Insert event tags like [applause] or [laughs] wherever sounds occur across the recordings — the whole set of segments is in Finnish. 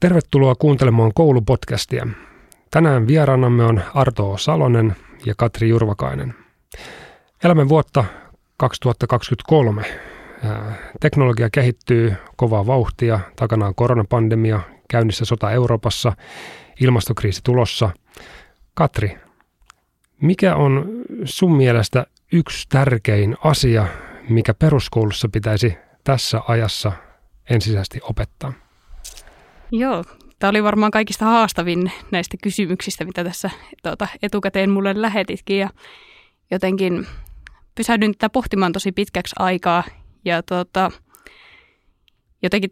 Tervetuloa kuuntelemaan koulupodcastia. Tänään vieraanamme on Arto Salonen ja Katri Jurvakainen. Elämme vuotta 2023. Teknologia kehittyy kovaa vauhtia, takana on koronapandemia, käynnissä sota Euroopassa, ilmastokriisi tulossa. Katri, mikä on sun mielestä yksi tärkein asia, mikä peruskoulussa pitäisi tässä ajassa ensisijaisesti opettaa? Joo, tämä oli varmaan kaikista haastavin näistä kysymyksistä, mitä tässä tuota, etukäteen mulle lähetitkin. Ja jotenkin pysähdyin tätä pohtimaan tosi pitkäksi aikaa. Ja tuota, jotenkin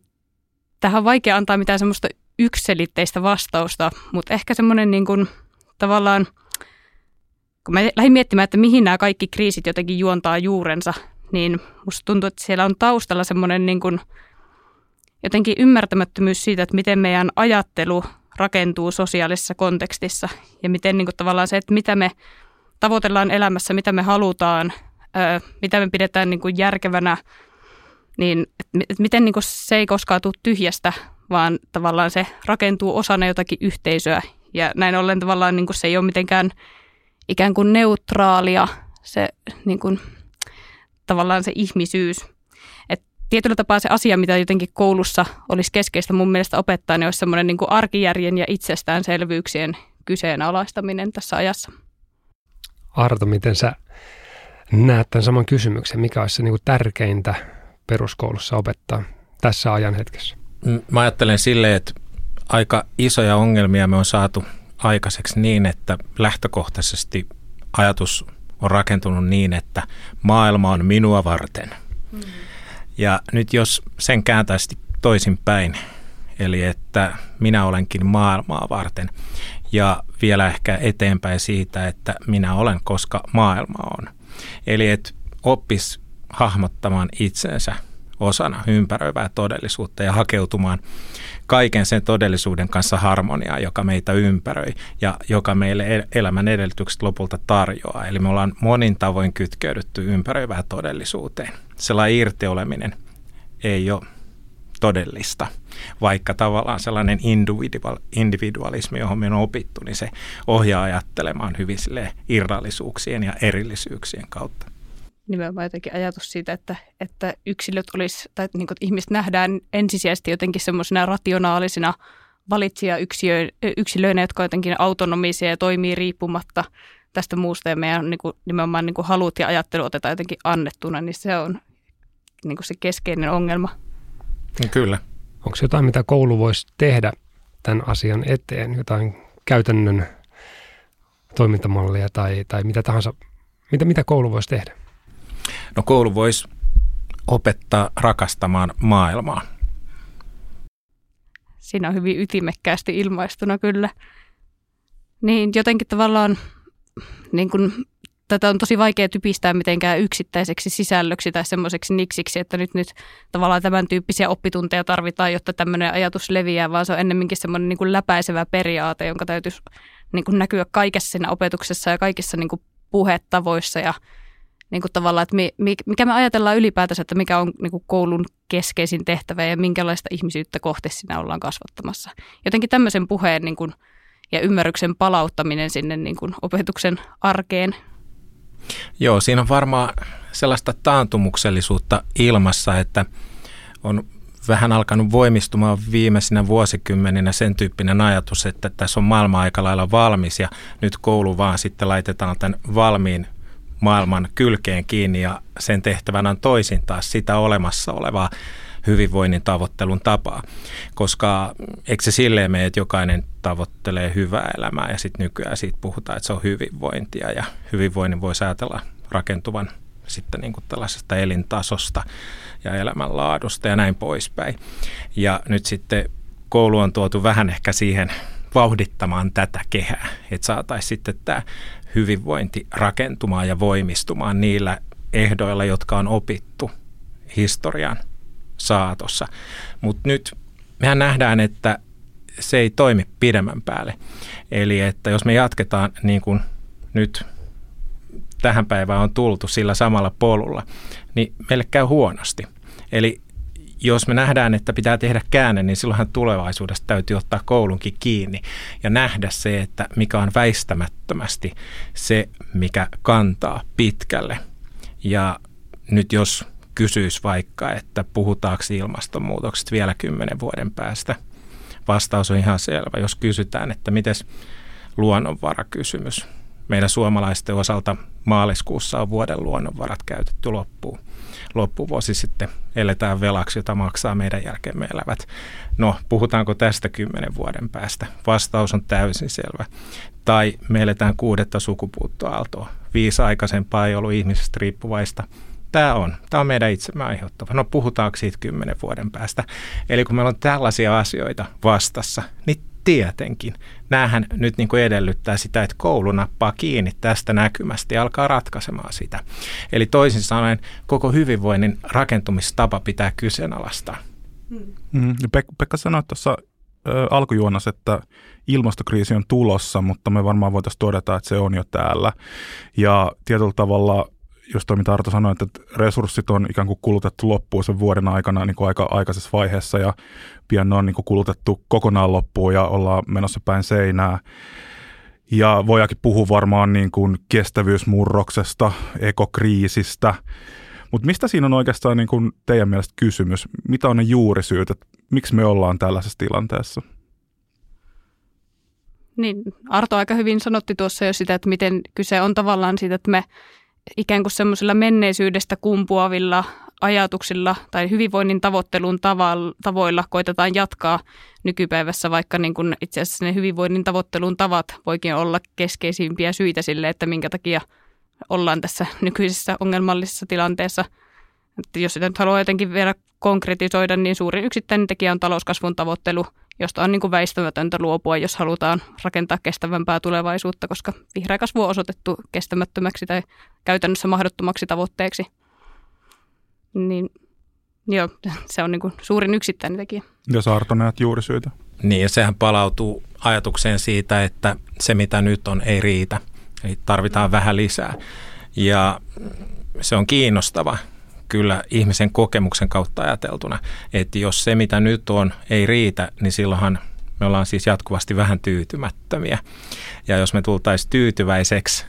tähän on vaikea antaa mitään semmoista ykselitteistä vastausta, mutta ehkä semmoinen niin kuin, tavallaan, kun mä lähdin miettimään, että mihin nämä kaikki kriisit jotenkin juontaa juurensa, niin musta tuntuu, että siellä on taustalla semmoinen niin kuin – jotenkin ymmärtämättömyys siitä, että miten meidän ajattelu rakentuu sosiaalisessa kontekstissa ja miten niin kuin tavallaan se, että mitä me tavoitellaan elämässä, mitä me halutaan, ää, mitä me pidetään niin kuin järkevänä, niin että miten niin kuin se ei koskaan tule tyhjästä, vaan tavallaan se rakentuu osana jotakin yhteisöä. Ja näin ollen tavallaan niin kuin se ei ole mitenkään ikään kuin neutraalia se niin kuin, tavallaan se ihmisyys – tietyllä tapaa se asia, mitä jotenkin koulussa olisi keskeistä mun mielestä opettaa, niin olisi semmoinen niin kuin arkijärjen ja itsestäänselvyyksien kyseenalaistaminen tässä ajassa. Arto, miten sä näet tämän saman kysymyksen? Mikä olisi se niin kuin tärkeintä peruskoulussa opettaa tässä ajan hetkessä? Mä ajattelen silleen, että aika isoja ongelmia me on saatu aikaiseksi niin, että lähtökohtaisesti ajatus on rakentunut niin, että maailma on minua varten. Mm. Ja nyt jos sen kääntäisi toisinpäin, eli että minä olenkin maailmaa varten ja vielä ehkä eteenpäin siitä, että minä olen, koska maailma on. Eli että oppis hahmottamaan itsensä osana ympäröivää todellisuutta ja hakeutumaan kaiken sen todellisuuden kanssa harmoniaan, joka meitä ympäröi ja joka meille elämän edellytykset lopulta tarjoaa. Eli me ollaan monin tavoin kytkeydytty ympäröivää todellisuuteen. Sellainen irtioleminen ei ole todellista, vaikka tavallaan sellainen individualismi, johon me on opittu, niin se ohjaa ajattelemaan hyvin irrallisuuksien ja erillisyyksien kautta nimenomaan jotenkin ajatus siitä, että, että yksilöt olisi, tai niin kuin, ihmiset nähdään ensisijaisesti jotenkin semmoisina rationaalisina valitsija-yksilöinä, jotka on jotenkin autonomisia ja toimii riippumatta tästä muusta, ja meidän niin kuin, nimenomaan niin kuin halut ja ajattelu otetaan jotenkin annettuna, niin se on niin kuin se keskeinen ongelma. Kyllä. Onko jotain, mitä koulu voisi tehdä tämän asian eteen, jotain käytännön toimintamallia tai, tai mitä tahansa, mitä, mitä koulu voisi tehdä? No koulu voisi opettaa rakastamaan maailmaa. Siinä on hyvin ytimekkäästi ilmaistuna kyllä. Niin jotenkin tavallaan niin kuin, tätä on tosi vaikea typistää mitenkään yksittäiseksi sisällöksi tai semmoiseksi niksiksi, että nyt, nyt tavallaan tämän tyyppisiä oppitunteja tarvitaan, jotta tämmöinen ajatus leviää, vaan se on ennemminkin semmoinen niin läpäisevä periaate, jonka täytyisi niin näkyä kaikessa siinä opetuksessa ja kaikissa niin puhetavoissa ja niin kuin tavallaan, että mikä me ajatellaan ylipäätänsä, että mikä on niin kuin koulun keskeisin tehtävä ja minkälaista ihmisyyttä kohti siinä ollaan kasvattamassa. Jotenkin tämmöisen puheen niin kuin, ja ymmärryksen palauttaminen sinne niin kuin opetuksen arkeen. Joo, siinä on varmaan sellaista taantumuksellisuutta ilmassa, että on vähän alkanut voimistumaan viimeisinä vuosikymmeninä sen tyyppinen ajatus, että tässä on maailma aika lailla valmis ja nyt koulu vaan sitten laitetaan tämän valmiin maailman kylkeen kiinni ja sen tehtävänä on toisin taas sitä olemassa olevaa hyvinvoinnin tavoittelun tapaa. Koska eikö se silleen mene, että jokainen tavoittelee hyvää elämää ja sitten nykyään siitä puhutaan, että se on hyvinvointia ja hyvinvoinnin voi ajatella rakentuvan sitten niin kuin tällaisesta elintasosta ja elämänlaadusta ja näin poispäin. Ja nyt sitten koulu on tuotu vähän ehkä siihen vauhdittamaan tätä kehää, että saataisiin sitten tämä hyvinvointi rakentumaan ja voimistumaan niillä ehdoilla, jotka on opittu historian saatossa. Mutta nyt mehän nähdään, että se ei toimi pidemmän päälle. Eli että jos me jatketaan niin kuin nyt tähän päivään on tultu sillä samalla polulla, niin meille käy huonosti. Eli jos me nähdään, että pitää tehdä käänne, niin silloinhan tulevaisuudessa täytyy ottaa koulunkin kiinni ja nähdä se, että mikä on väistämättömästi se, mikä kantaa pitkälle. Ja nyt jos kysyisi vaikka, että puhutaanko ilmastonmuutoksesta vielä kymmenen vuoden päästä, vastaus on ihan selvä. Jos kysytään, että miten luonnonvarakysymys. Meidän suomalaisten osalta maaliskuussa on vuoden luonnonvarat käytetty loppuun loppuvuosi sitten eletään velaksi, jota maksaa meidän jälkeen me elävät. No, puhutaanko tästä kymmenen vuoden päästä? Vastaus on täysin selvä. Tai me eletään kuudetta sukupuuttoaaltoa. Viisi aikaisempaa ei ollut ihmisestä riippuvaista. Tämä on. Tämä on meidän itsemme aiheuttava. No puhutaanko siitä kymmenen vuoden päästä? Eli kun meillä on tällaisia asioita vastassa, niin tietenkin. Näähän nyt niin kuin edellyttää sitä, että koulu nappaa kiinni tästä näkymästä ja alkaa ratkaisemaan sitä. Eli toisin sanoen koko hyvinvoinnin rakentumistapa pitää kyseenalaistaa. Mm. Pek- Pekka sanoi tuossa alkujuonnassa, että ilmastokriisi on tulossa, mutta me varmaan voitaisiin todeta, että se on jo täällä. Ja tietyllä tavalla just toi, mitä Arto sanoi, että resurssit on ikään kuin kulutettu loppuun sen vuoden aikana niin kuin aika aikaisessa vaiheessa ja pian ne on niin kuin kulutettu kokonaan loppuun ja ollaan menossa päin seinää. Ja voidaankin puhua varmaan niin kuin kestävyysmurroksesta, ekokriisistä. Mutta mistä siinä on oikeastaan niin kuin teidän mielestä kysymys? Mitä on ne juurisyyt, että miksi me ollaan tällaisessa tilanteessa? Niin, Arto aika hyvin sanotti tuossa jo sitä, että miten kyse on tavallaan siitä, että me ikään kuin semmoisilla menneisyydestä kumpuavilla ajatuksilla tai hyvinvoinnin tavoittelun tavoilla koitetaan jatkaa nykypäivässä, vaikka niin kuin itse asiassa ne hyvinvoinnin tavoittelun tavat voikin olla keskeisimpiä syitä sille, että minkä takia ollaan tässä nykyisessä ongelmallisessa tilanteessa. Että jos sitä nyt haluaa jotenkin vielä konkretisoida, niin suurin yksittäinen tekijä on talouskasvun tavoittelu – josta on niin kuin väistämätöntä luopua, jos halutaan rakentaa kestävämpää tulevaisuutta, koska vihreä kasvu on osoitettu kestämättömäksi tai käytännössä mahdottomaksi tavoitteeksi. Niin joo, [laughs] se on niin kuin suurin yksittäinen tekijä. Ja Saarto näet juuri syytä. Niin, ja sehän palautuu ajatukseen siitä, että se mitä nyt on ei riitä. Eli tarvitaan vähän lisää. Ja se on kiinnostava kyllä ihmisen kokemuksen kautta ajateltuna, että jos se mitä nyt on ei riitä, niin silloinhan me ollaan siis jatkuvasti vähän tyytymättömiä. Ja jos me tultaisiin tyytyväiseksi,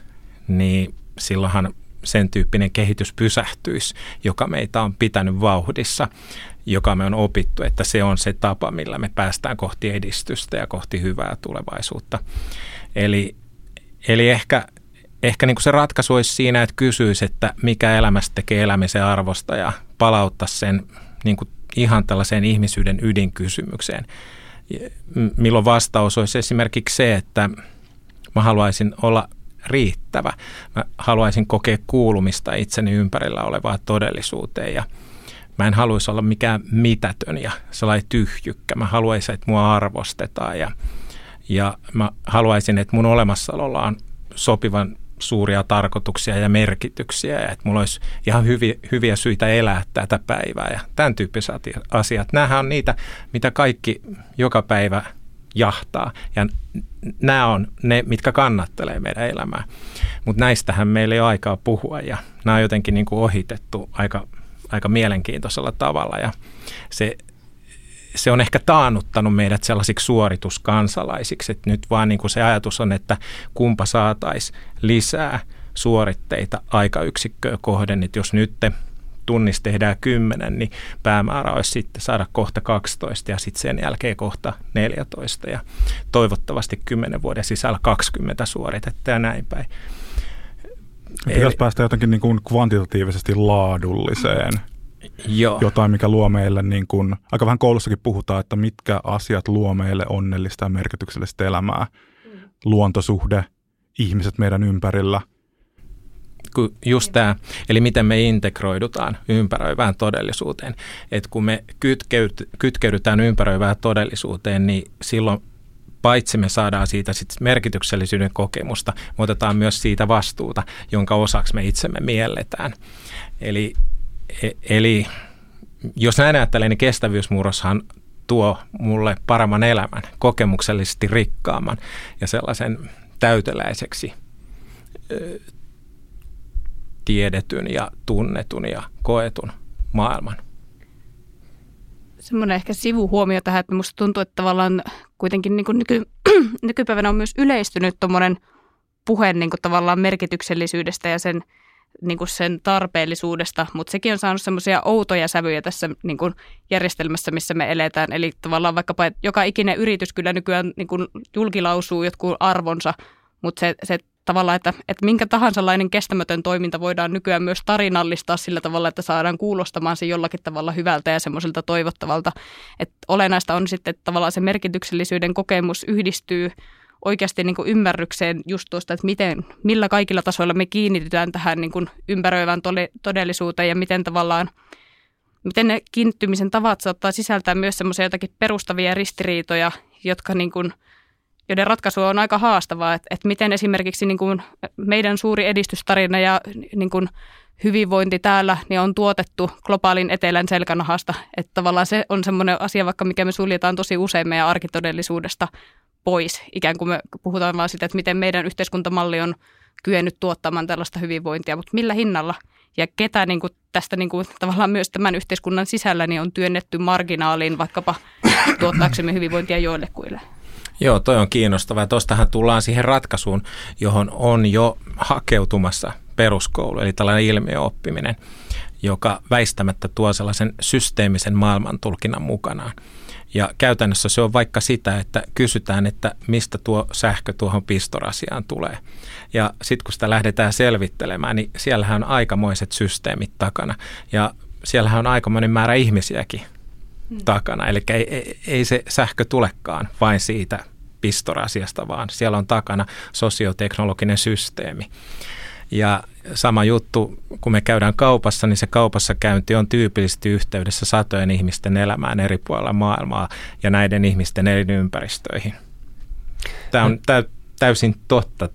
niin silloinhan sen tyyppinen kehitys pysähtyisi, joka meitä on pitänyt vauhdissa, joka me on opittu, että se on se tapa, millä me päästään kohti edistystä ja kohti hyvää tulevaisuutta. Eli, eli ehkä ehkä niin kuin se ratkaisu olisi siinä, että kysyisi, että mikä elämästä tekee elämisen arvosta ja palauttaa sen niin kuin ihan tällaiseen ihmisyyden ydinkysymykseen. Milloin vastaus olisi esimerkiksi se, että mä haluaisin olla riittävä. Mä haluaisin kokea kuulumista itseni ympärillä olevaa todellisuuteen ja mä en haluaisi olla mikään mitätön ja sellainen tyhjykkä. Mä haluaisin, että mua arvostetaan ja, ja mä haluaisin, että mun olemassaololla on sopivan suuria tarkoituksia ja merkityksiä ja että mulla olisi ihan hyviä, hyviä syitä elää tätä päivää ja tämän tyyppiset asiat. Nämähän on niitä, mitä kaikki joka päivä jahtaa ja nämä on ne, mitkä kannattelee meidän elämää. Mutta näistähän meillä ei ole aikaa puhua ja nämä on jotenkin niin kuin ohitettu aika, aika mielenkiintoisella tavalla ja se se on ehkä taannuttanut meidät sellaisiksi suorituskansalaisiksi, että nyt vaan niin kuin se ajatus on, että kumpa saataisiin lisää suoritteita aikayksikköä kohden, että jos nyt tunnissa tehdään 10, niin päämäärä olisi sitten saada kohta 12 ja sitten sen jälkeen kohta 14 ja toivottavasti 10 vuoden sisällä 20 suoritetta ja näin päin. Pitäisi päästä jotenkin niin kuin kvantitatiivisesti laadulliseen Joo. jotain, mikä luo meille, niin kuin, aika vähän koulussakin puhutaan, että mitkä asiat luo meille onnellista ja merkityksellistä elämää. Mm. Luontosuhde, ihmiset meidän ympärillä. Just tämä, eli miten me integroidutaan ympäröivään todellisuuteen. Et kun me kytkeydytään ympäröivään todellisuuteen, niin silloin paitsi me saadaan siitä sit merkityksellisyyden kokemusta, me otetaan myös siitä vastuuta, jonka osaksi me itsemme mielletään. Eli eli jos näin ajattelen, niin kestävyysmurroshan tuo mulle paremman elämän, kokemuksellisesti rikkaamman ja sellaisen täyteläiseksi tiedetyn ja tunnetun ja koetun maailman. semmoinen ehkä sivuhuomio tähän, että musta tuntuu, että tavallaan kuitenkin niin kuin nyky, [clears throat] nykypäivänä on myös yleistynyt tuommoinen puhe niin kuin tavallaan merkityksellisyydestä ja sen, niin kuin sen tarpeellisuudesta, mutta sekin on saanut semmoisia outoja sävyjä tässä niin kuin järjestelmässä, missä me eletään. Eli tavallaan vaikkapa joka ikinen yritys kyllä nykyään niin kuin julkilausuu jotkut arvonsa, mutta se, se tavalla, että, että minkä tahansa lainen kestämätön toiminta voidaan nykyään myös tarinallistaa sillä tavalla, että saadaan kuulostamaan se jollakin tavalla hyvältä ja semmoiselta toivottavalta. Että olennaista on sitten, että tavallaan se merkityksellisyyden kokemus yhdistyy oikeasti niin kuin ymmärrykseen just tuosta, että miten, millä kaikilla tasoilla me kiinnitytään tähän niin kuin ympäröivään todellisuuteen ja miten tavallaan miten ne kiinnittymisen tavat saattaa sisältää myös semmoisia jotakin perustavia ristiriitoja, jotka niin kuin – joiden ratkaisu on aika haastavaa, että, että miten esimerkiksi niin kuin meidän suuri edistystarina ja niin kuin hyvinvointi täällä niin on tuotettu globaalin etelän selkänahasta. Että tavallaan se on semmoinen asia, vaikka mikä me suljetaan tosi usein meidän arkitodellisuudesta pois. Ikään kuin me puhutaan vaan sitä, että miten meidän yhteiskuntamalli on kyennyt tuottamaan tällaista hyvinvointia, mutta millä hinnalla ja ketä niin kuin tästä niin kuin, tavallaan myös tämän yhteiskunnan sisällä niin on työnnetty marginaaliin vaikkapa tuottaaksemme hyvinvointia joillekuille. Joo, toi on kiinnostavaa. Tuostahan tullaan siihen ratkaisuun, johon on jo hakeutumassa peruskoulu, eli tällainen ilmiöoppiminen, joka väistämättä tuo sellaisen systeemisen maailmantulkinnan mukanaan. Ja käytännössä se on vaikka sitä, että kysytään, että mistä tuo sähkö tuohon pistorasiaan tulee. Ja sitten kun sitä lähdetään selvittelemään, niin siellähän on aikamoiset systeemit takana. Ja siellähän on aikamoinen määrä ihmisiäkin hmm. takana. Eli ei, ei, ei se sähkö tulekaan vain siitä pistorasiasta, vaan siellä on takana sosioteknologinen systeemi. Ja sama juttu, kun me käydään kaupassa, niin se kaupassa käynti on tyypillisesti yhteydessä satojen ihmisten elämään eri puolilla maailmaa ja näiden ihmisten elinympäristöihin. Tämä on täysin totta.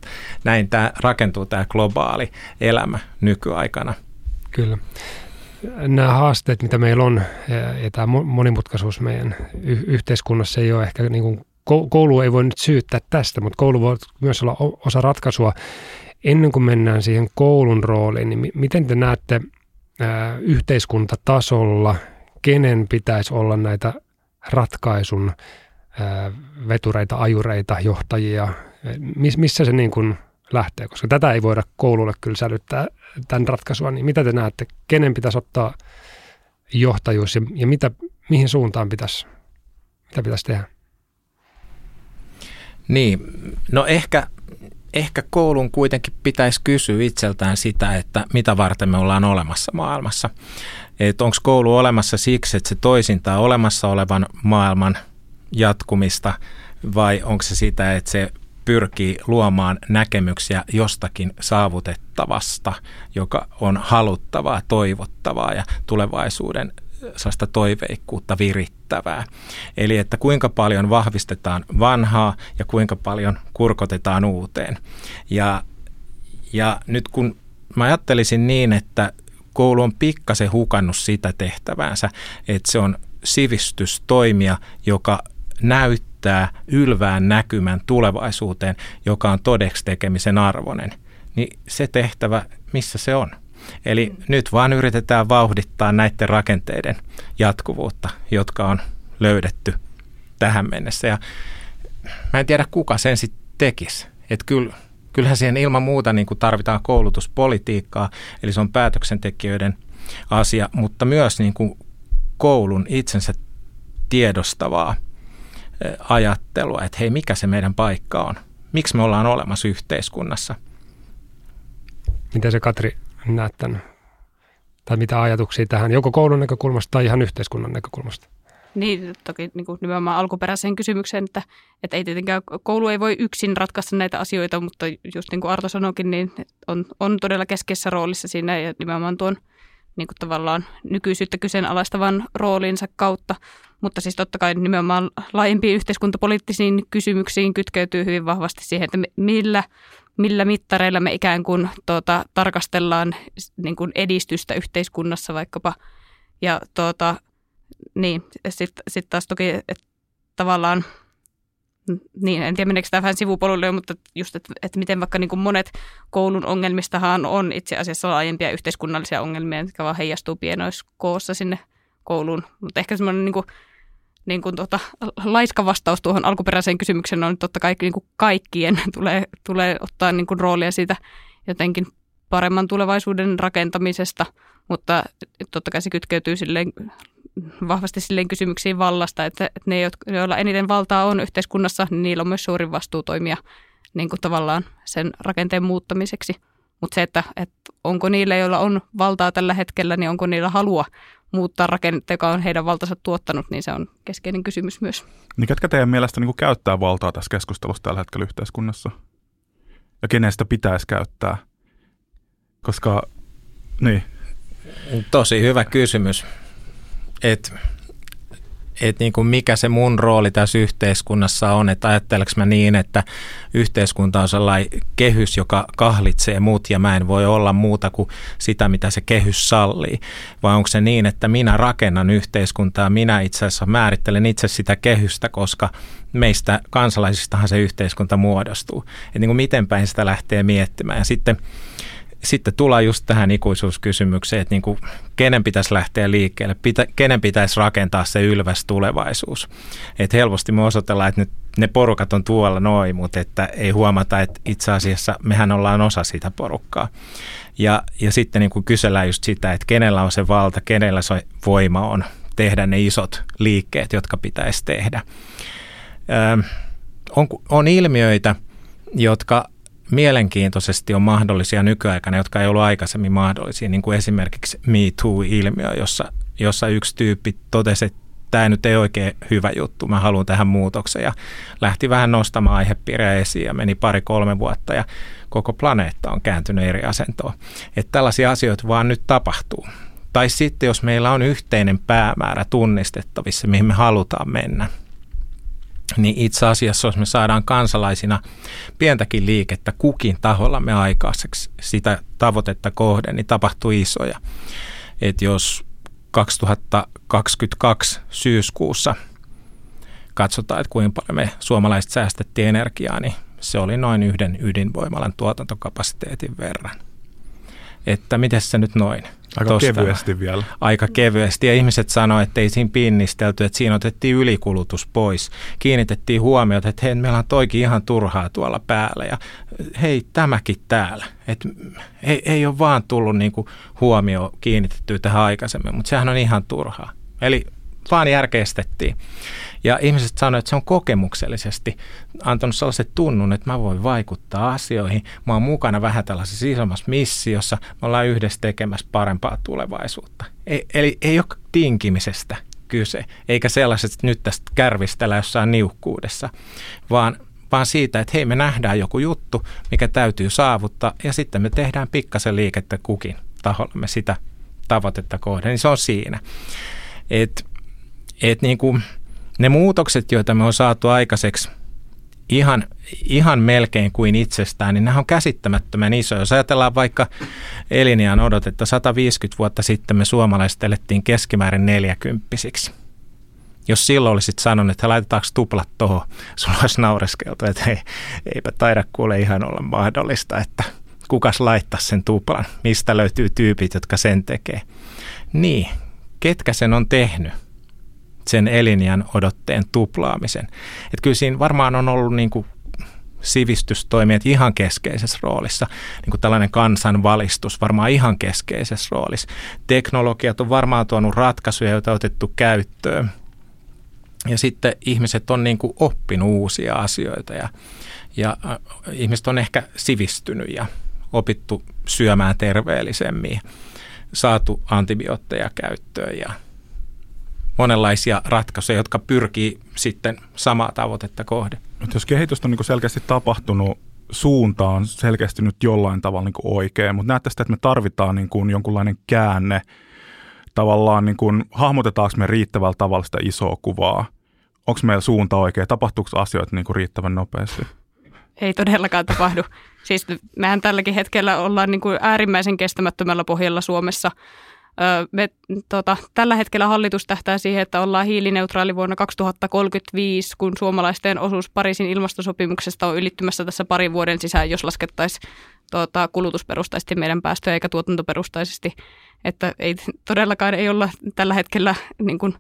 Näin tämä rakentuu tämä globaali elämä nykyaikana. Kyllä nämä haasteet, mitä meillä on, ja tämä monimutkaisuus meidän yhteiskunnassa ei ole ehkä, niin kuin, koulu ei voi nyt syyttää tästä, mutta koulu voi myös olla osa ratkaisua. Ennen kuin mennään siihen koulun rooliin, niin miten te näette ää, yhteiskuntatasolla, kenen pitäisi olla näitä ratkaisun ää, vetureita, ajureita, johtajia, missä se niin kuin lähtee, koska tätä ei voida koululle kyllä sälyttää tämän ratkaisua, niin mitä te näette, kenen pitäisi ottaa johtajuus ja, ja mitä, mihin suuntaan pitäisi, mitä pitäisi tehdä? Niin, no ehkä, ehkä koulun kuitenkin pitäisi kysyä itseltään sitä, että mitä varten me ollaan olemassa maailmassa. Että onko koulu olemassa siksi, että se toisintaa olemassa olevan maailman jatkumista vai onko se sitä, että se pyrkii luomaan näkemyksiä jostakin saavutettavasta, joka on haluttavaa, toivottavaa ja tulevaisuuden sellaista toiveikkuutta virittävää. Eli että kuinka paljon vahvistetaan vanhaa ja kuinka paljon kurkotetaan uuteen. Ja, ja nyt kun mä ajattelisin niin, että koulu on pikkasen hukannut sitä tehtäväänsä, että se on sivistystoimija, joka näyttää ylvään näkymän tulevaisuuteen, joka on todeksi tekemisen arvoinen, niin se tehtävä, missä se on? Eli mm. nyt vaan yritetään vauhdittaa näiden rakenteiden jatkuvuutta, jotka on löydetty tähän mennessä. Ja mä en tiedä, kuka sen sitten tekisi. Että kyllä, kyllähän siihen ilman muuta niin kuin tarvitaan koulutuspolitiikkaa, eli se on päätöksentekijöiden asia, mutta myös niin kuin koulun itsensä tiedostavaa ajattelua, että hei, mikä se meidän paikka on? Miksi me ollaan olemassa yhteiskunnassa? Miten se Katri näet tämän? Tai mitä ajatuksia tähän, joko koulun näkökulmasta tai ihan yhteiskunnan näkökulmasta? Niin, toki niin kuin nimenomaan alkuperäiseen kysymykseen, että, että ei tietenkään koulu ei voi yksin ratkaista näitä asioita, mutta just niin kuin Arto sanoikin, niin on, on todella keskeisessä roolissa siinä ja nimenomaan tuon niin kuin tavallaan nykyisyyttä kyseenalaistavan roolinsa kautta. Mutta siis totta kai nimenomaan laajempiin yhteiskuntapoliittisiin kysymyksiin kytkeytyy hyvin vahvasti siihen, että millä, millä mittareilla me ikään kuin tuota, tarkastellaan niin kuin edistystä yhteiskunnassa vaikkapa. Ja tuota, niin, sitten sit taas toki, että tavallaan, niin en tiedä meneekö tämä vähän sivupolulle, mutta just, että, että miten vaikka niin kuin monet koulun ongelmistahan on itse asiassa laajempia yhteiskunnallisia ongelmia, jotka vaan heijastuu pienoiskoossa sinne kouluun. Mutta ehkä semmoinen niin kuin, niin kuin tota, laiska vastaus tuohon alkuperäiseen kysymykseen on totta kai niin kuin kaikkien [laughs] tulee, tulee ottaa niin kuin roolia siitä jotenkin paremman tulevaisuuden rakentamisesta, mutta totta kai se kytkeytyy silleen vahvasti silleen kysymyksiin vallasta, että, että ne, joilla eniten valtaa on yhteiskunnassa, niin niillä on myös suurin vastuu toimia niin kuin tavallaan sen rakenteen muuttamiseksi. Mutta se, että, että onko niillä, joilla on valtaa tällä hetkellä, niin onko niillä halua muuttaa rakennetta, joka on heidän valtansa tuottanut, niin se on keskeinen kysymys myös. Niin ketkä teidän mielestä niin käyttää valtaa tässä keskustelussa tällä hetkellä yhteiskunnassa? Ja kenen sitä pitäisi käyttää? Koska, niin. Tosi hyvä kysymys. Et että niin kuin mikä se mun rooli tässä yhteiskunnassa on, että ajatteleeko mä niin, että yhteiskunta on sellainen kehys, joka kahlitsee muut ja mä en voi olla muuta kuin sitä, mitä se kehys sallii, vai onko se niin, että minä rakennan yhteiskuntaa, minä itse asiassa määrittelen itse sitä kehystä, koska meistä kansalaisistahan se yhteiskunta muodostuu, että niin kuin miten päin sitä lähtee miettimään. Ja sitten sitten tullaan just tähän ikuisuuskysymykseen, että niin kuin, kenen pitäisi lähteä liikkeelle, pitä, kenen pitäisi rakentaa se ylväs tulevaisuus. Et helposti me osoitellaan, että nyt ne porukat on tuolla noin, mutta että ei huomata, että itse asiassa mehän ollaan osa sitä porukkaa. Ja, ja sitten niin kuin kysellään just sitä, että kenellä on se valta, kenellä se voima on tehdä ne isot liikkeet, jotka pitäisi tehdä. Öö, on, on ilmiöitä, jotka mielenkiintoisesti on mahdollisia nykyaikana, jotka ei ollut aikaisemmin mahdollisia, niin kuin esimerkiksi Me Too-ilmiö, jossa, jossa yksi tyyppi totesi, että tämä nyt ei oikein hyvä juttu, mä haluan tähän muutoksen ja lähti vähän nostamaan aihepiiriä esiin ja meni pari-kolme vuotta ja koko planeetta on kääntynyt eri asentoon. Että tällaisia asioita vaan nyt tapahtuu. Tai sitten jos meillä on yhteinen päämäärä tunnistettavissa, mihin me halutaan mennä – niin itse asiassa, jos me saadaan kansalaisina pientäkin liikettä kukin tahollamme aikaiseksi sitä tavoitetta kohden, niin tapahtuu isoja. Et jos 2022 syyskuussa katsotaan, että kuinka paljon me suomalaiset säästettiin energiaa, niin se oli noin yhden ydinvoimalan tuotantokapasiteetin verran. Että miten se nyt noin? Aika tosta, kevyesti vielä. Aika kevyesti. Ja ihmiset sanoivat, että ei siinä pinnistelty, että siinä otettiin ylikulutus pois. Kiinnitettiin huomiota, että hei, meillä on toikin ihan turhaa tuolla päällä. Ja hei, tämäkin täällä. Et ei, ei ole vaan tullut niinku huomio kiinnitettyä tähän aikaisemmin, mutta sehän on ihan turhaa. Eli vaan järkeistettiin. Ja ihmiset sanoivat, että se on kokemuksellisesti antanut sellaiset tunnun, että mä voin vaikuttaa asioihin. Mä oon mukana vähän tällaisessa isommassa missiossa. Me ollaan yhdessä tekemässä parempaa tulevaisuutta. E- eli ei ole tinkimisestä kyse, eikä sellaisesta, että nyt tästä kärvistellä jossain niukkuudessa, vaan vaan siitä, että hei me nähdään joku juttu, mikä täytyy saavuttaa ja sitten me tehdään pikkasen liikettä kukin tahollamme sitä tavoitetta kohden, niin se on siinä. Et, et niin kuin, ne muutokset, joita me on saatu aikaiseksi ihan, ihan melkein kuin itsestään, niin nämä on käsittämättömän isoja. Jos ajatellaan vaikka eliniän odotetta, 150 vuotta sitten me suomalaiset elettiin keskimäärin neljäkymppisiksi. Jos silloin olisit sanonut, että laitetaanko tuplat tuohon, [laughs] sulla olisi naureskeltu, että hei, eipä taida kuule ihan olla mahdollista, että kukas laittaa sen tuplan, mistä löytyy tyypit, jotka sen tekee. Niin, ketkä sen on tehnyt? Sen elinjän odotteen tuplaamisen. Et kyllä siinä varmaan on ollut niin kuin sivistystoimijat ihan keskeisessä roolissa, niin kuin tällainen kansanvalistus varmaan ihan keskeisessä roolissa. Teknologiat on varmaan tuonut ratkaisuja, joita on otettu käyttöön. Ja sitten ihmiset on niin kuin oppinut uusia asioita ja, ja ihmiset on ehkä sivistynyt ja opittu syömään terveellisemmin, saatu antibiootteja käyttöön ja monenlaisia ratkaisuja, jotka pyrkii sitten samaa tavoitetta kohde. Mutta jos kehitys on niin selkeästi tapahtunut, suunta on selkeästi nyt jollain tavalla niin oikein, mutta näette sitä, että me tarvitaan niin kuin jonkunlainen käänne, tavallaan niin kuin, hahmotetaanko me riittävällä tavalla sitä isoa kuvaa, onko meillä suunta oikein, tapahtuuko asioita niin kuin riittävän nopeasti? Ei todellakaan tapahdu. Siis mehän tälläkin hetkellä ollaan niin kuin äärimmäisen kestämättömällä pohjalla Suomessa me, tota, tällä hetkellä hallitus tähtää siihen, että ollaan hiilineutraali vuonna 2035, kun suomalaisten osuus Pariisin ilmastosopimuksesta on ylittymässä tässä parin vuoden sisään, jos laskettaisiin tota, kulutusperustaisesti meidän päästöjä eikä tuotantoperustaisesti. Että ei, todellakaan ei olla tällä hetkellä niin kuin,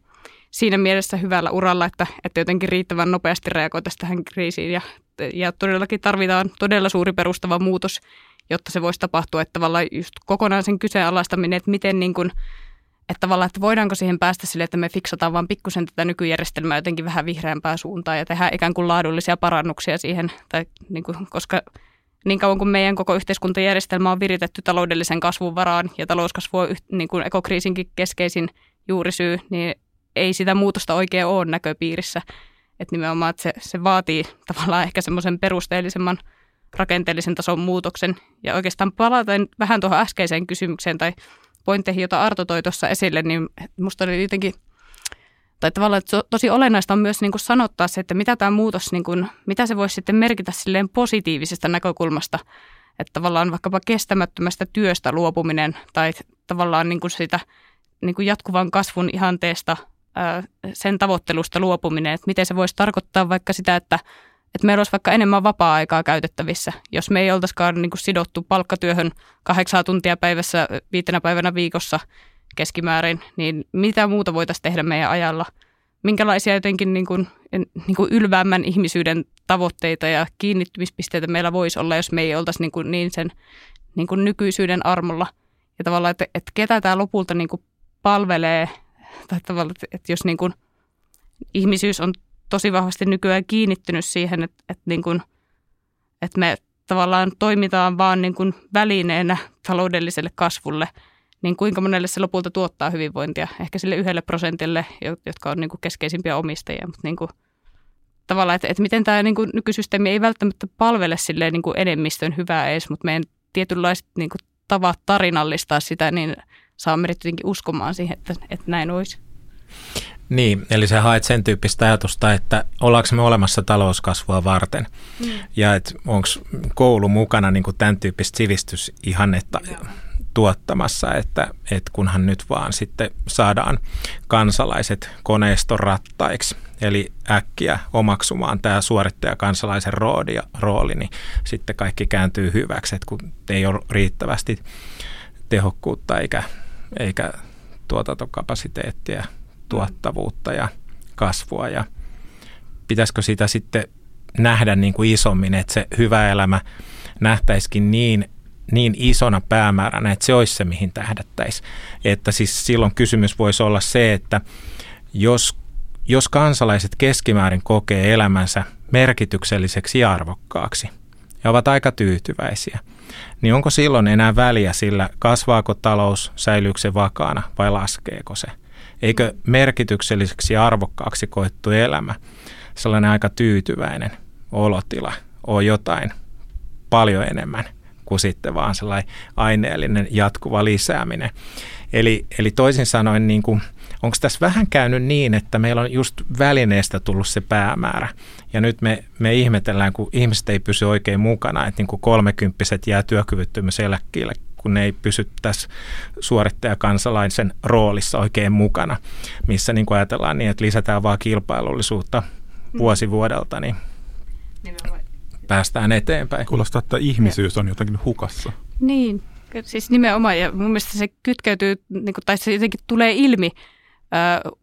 siinä mielessä hyvällä uralla, että, että jotenkin riittävän nopeasti reagoitaisiin tähän kriisiin. Ja, ja todellakin tarvitaan todella suuri perustava muutos jotta se voisi tapahtua, että tavallaan just kokonaan sen kyseenalaistaminen, että miten niin kuin, että tavallaan, että voidaanko siihen päästä sille, että me fiksataan vaan pikkusen tätä nykyjärjestelmää jotenkin vähän vihreämpää suuntaan ja tehdään ikään kuin laadullisia parannuksia siihen, tai niin kuin, koska niin kauan kuin meidän koko yhteiskuntajärjestelmä on viritetty taloudellisen kasvun varaan ja talouskasvu on niin kuin ekokriisinkin keskeisin juurisyy, niin ei sitä muutosta oikein ole näköpiirissä. Että nimenomaan että se, se vaatii tavallaan ehkä semmoisen perusteellisemman – rakenteellisen tason muutoksen. Ja oikeastaan palaten vähän tuohon äskeiseen kysymykseen tai pointteihin, jota Arto toi tuossa esille, niin musta oli jotenkin, tai tavallaan että tosi olennaista on myös niin kuin sanottaa se, että mitä tämä muutos, niin kuin, mitä se voisi sitten merkitä silleen positiivisesta näkökulmasta, että tavallaan vaikkapa kestämättömästä työstä luopuminen tai tavallaan niin kuin sitä niin kuin jatkuvan kasvun ihanteesta, sen tavoittelusta luopuminen, että miten se voisi tarkoittaa vaikka sitä, että että meillä olisi vaikka enemmän vapaa-aikaa käytettävissä, jos me ei oltaisikaan niin kuin sidottu palkkatyöhön kahdeksan tuntia päivässä viitenä päivänä viikossa keskimäärin, niin mitä muuta voitaisiin tehdä meidän ajalla? Minkälaisia jotenkin niin kuin, niin kuin ylväämmän ihmisyyden tavoitteita ja kiinnittymispisteitä meillä voisi olla, jos me ei oltaisi niin, kuin niin sen niin kuin nykyisyyden armolla. Ja tavallaan, että, että ketä tämä lopulta niin kuin palvelee, tai tavallaan, että jos niin kuin ihmisyys on tosi vahvasti nykyään kiinnittynyt siihen, että, että, niin kuin, että me tavallaan toimitaan vaan niin kuin välineenä taloudelliselle kasvulle, niin kuinka monelle se lopulta tuottaa hyvinvointia? Ehkä sille yhdelle prosentille, jotka on niin kuin keskeisimpiä omistajia, mutta niin kuin, tavallaan, että, että miten tämä niin kuin nykysysteemi ei välttämättä palvele silleen niin kuin enemmistön hyvää edes, mutta meidän tietynlaiset niin kuin tavat tarinallistaa sitä, niin saa meidät jotenkin uskomaan siihen, että, että näin olisi. Niin, eli sä haet sen tyyppistä ajatusta, että ollaanko me olemassa talouskasvua varten mm. ja että onko koulu mukana niin kuin tämän tyyppistä sivistysihannetta Joo. tuottamassa, että, että kunhan nyt vaan sitten saadaan kansalaiset koneiston rattaiksi, eli äkkiä omaksumaan tämä suorittaja kansalaisen rooli, rooli, niin sitten kaikki kääntyy hyväksi, että kun ei ole riittävästi tehokkuutta eikä, eikä tuotantokapasiteettia – tuottavuutta ja kasvua ja pitäisikö sitä sitten nähdä niin kuin isommin, että se hyvä elämä nähtäisikin niin, niin isona päämääränä, että se olisi se, mihin tähdättäisiin. Että siis silloin kysymys voisi olla se, että jos, jos kansalaiset keskimäärin kokee elämänsä merkitykselliseksi ja arvokkaaksi ja ovat aika tyytyväisiä, niin onko silloin enää väliä sillä, kasvaako talous, säilyykö se vakaana vai laskeeko se – Eikö merkitykselliseksi ja arvokkaaksi koettu elämä, sellainen aika tyytyväinen olotila, ole jotain paljon enemmän kuin sitten vaan sellainen aineellinen jatkuva lisääminen. Eli, eli toisin sanoen, niin kuin, onko tässä vähän käynyt niin, että meillä on just välineestä tullut se päämäärä. Ja nyt me, me ihmetellään, kun ihmiset ei pysy oikein mukana, että niin kuin kolmekymppiset jää työkyvyttömyyseläkkeelle kun ne ei pysy tässä suorittajakansalaisen roolissa oikein mukana, missä niin kuin ajatellaan niin, että lisätään vaan kilpailullisuutta mm. vuosi vuodelta, niin päästään eteenpäin. Kuulostaa, että ihmisyys on jotenkin hukassa. Niin, siis nimenomaan, ja mun mielestä se kytkeytyy, niin kuin, tai se jotenkin tulee ilmi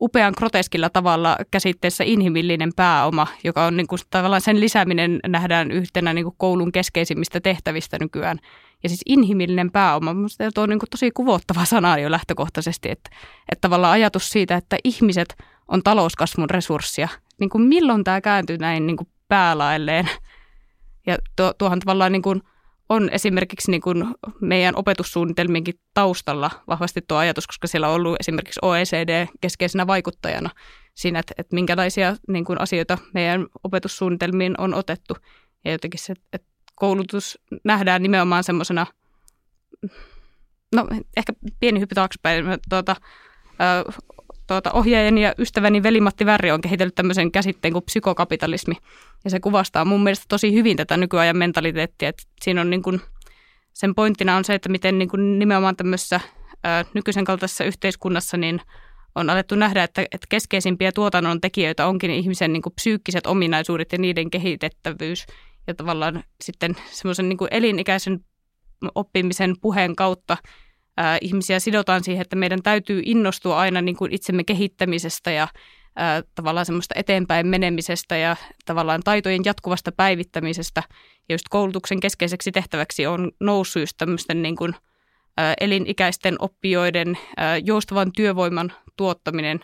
upean groteskilla tavalla käsitteessä inhimillinen pääoma, joka on niin kuin, tavallaan sen lisääminen nähdään yhtenä niin kuin koulun keskeisimmistä tehtävistä nykyään. Ja siis inhimillinen pääoma, minusta tuo on niin kuin tosi kuvottava sana jo lähtökohtaisesti, että, että tavallaan ajatus siitä, että ihmiset on talouskasvun resurssia. Niin kuin milloin tämä kääntyy näin niin kuin päälailleen? Ja tuo, tuohan tavallaan niin kuin on esimerkiksi niin kuin meidän opetussuunnitelmienkin taustalla vahvasti tuo ajatus, koska siellä on ollut esimerkiksi OECD keskeisenä vaikuttajana siinä, että, että minkälaisia niin kuin asioita meidän opetussuunnitelmiin on otettu. Ja jotenkin se, että koulutus nähdään nimenomaan semmoisena, no ehkä pieni hyppy taaksepäin, tuota, tuota, ohjaajani ja ystäväni Veli-Matti Värri on kehitellyt tämmöisen käsitteen kuin psykokapitalismi. Ja se kuvastaa mun mielestä tosi hyvin tätä nykyajan mentaliteettia. Että siinä on niin kuin, sen pointtina on se, että miten niin kuin nimenomaan tämmöisessä ää, nykyisen kaltaisessa yhteiskunnassa niin on alettu nähdä, että, että keskeisimpiä tuotannon tekijöitä onkin ihmisen niin kuin psyykkiset ominaisuudet ja niiden kehitettävyys. Ja tavallaan sitten semmoisen niin kuin elinikäisen oppimisen puheen kautta ihmisiä sidotaan siihen, että meidän täytyy innostua aina niin kuin itsemme kehittämisestä ja tavallaan semmoista eteenpäin menemisestä ja tavallaan taitojen jatkuvasta päivittämisestä. Ja just koulutuksen keskeiseksi tehtäväksi on noussut just tämmöisten niin kuin, elinikäisten oppijoiden joustavan työvoiman tuottaminen.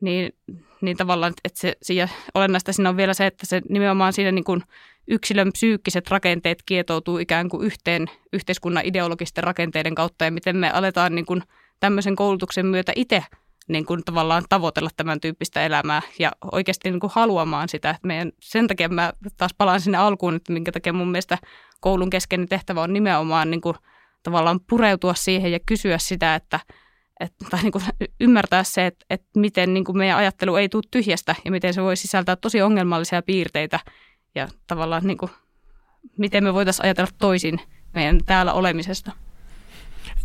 Niin, niin tavallaan, että se, se, olennaista siinä on vielä se, että se nimenomaan siinä niin kuin yksilön psyykkiset rakenteet kietoutuu ikään kuin yhteen yhteiskunnan ideologisten rakenteiden kautta ja miten me aletaan niin kuin tämmöisen koulutuksen myötä itse – niin kuin tavallaan tavoitella tämän tyyppistä elämää ja oikeasti niin kuin haluamaan sitä. Että meidän, sen takia mä taas palaan sinne alkuun, että minkä takia mun mielestä koulun keskeinen tehtävä on nimenomaan niin kuin tavallaan pureutua siihen ja kysyä sitä, että, että tai niin kuin ymmärtää se, että, että miten niin kuin meidän ajattelu ei tule tyhjästä ja miten se voi sisältää tosi ongelmallisia piirteitä ja tavallaan niin kuin, miten me voitaisiin ajatella toisin meidän täällä olemisesta.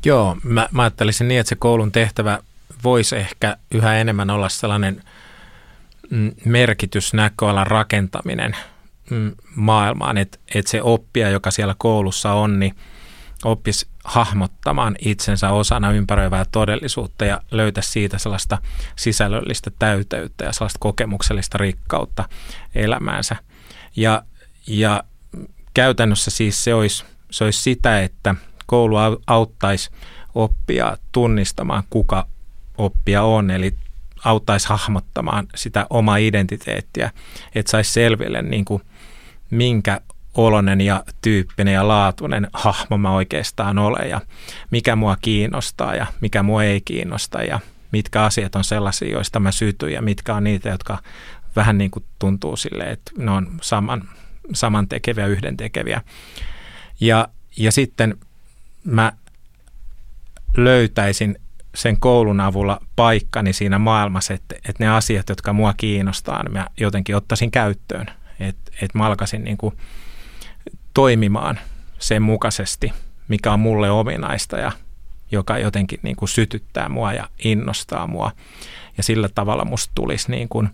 Joo, mä, mä ajattelisin niin, että se koulun tehtävä voisi ehkä yhä enemmän olla sellainen mm, merkitysnäköalan rakentaminen mm, maailmaan, että, että se oppija, joka siellä koulussa on, niin oppisi hahmottamaan itsensä osana ympäröivää todellisuutta ja löytä siitä sellaista sisällöllistä täyteyttä ja sellaista kokemuksellista rikkautta elämäänsä. Ja, ja käytännössä siis se olisi, se olisi sitä, että koulu auttaisi oppia tunnistamaan, kuka oppia on, eli auttaisi hahmottamaan sitä omaa identiteettiä, että saisi selville niin kuin, minkä olonen ja tyyppinen ja laatuinen hahmo mä oikeastaan olen ja mikä mua kiinnostaa ja mikä mua ei kiinnosta ja mitkä asiat on sellaisia, joista mä sytyn ja mitkä on niitä, jotka vähän niin kuin tuntuu sille, että ne on saman, saman tekeviä, yhden tekeviä. Ja, ja sitten mä löytäisin sen koulun avulla paikkani siinä maailmassa, että, että ne asiat, jotka mua kiinnostaa, niin mä jotenkin ottaisin käyttöön. Että, että mä alkaisin niin kuin toimimaan sen mukaisesti, mikä on mulle ominaista ja joka jotenkin niin kuin sytyttää mua ja innostaa mua. Ja sillä tavalla musta tulisi niin kuin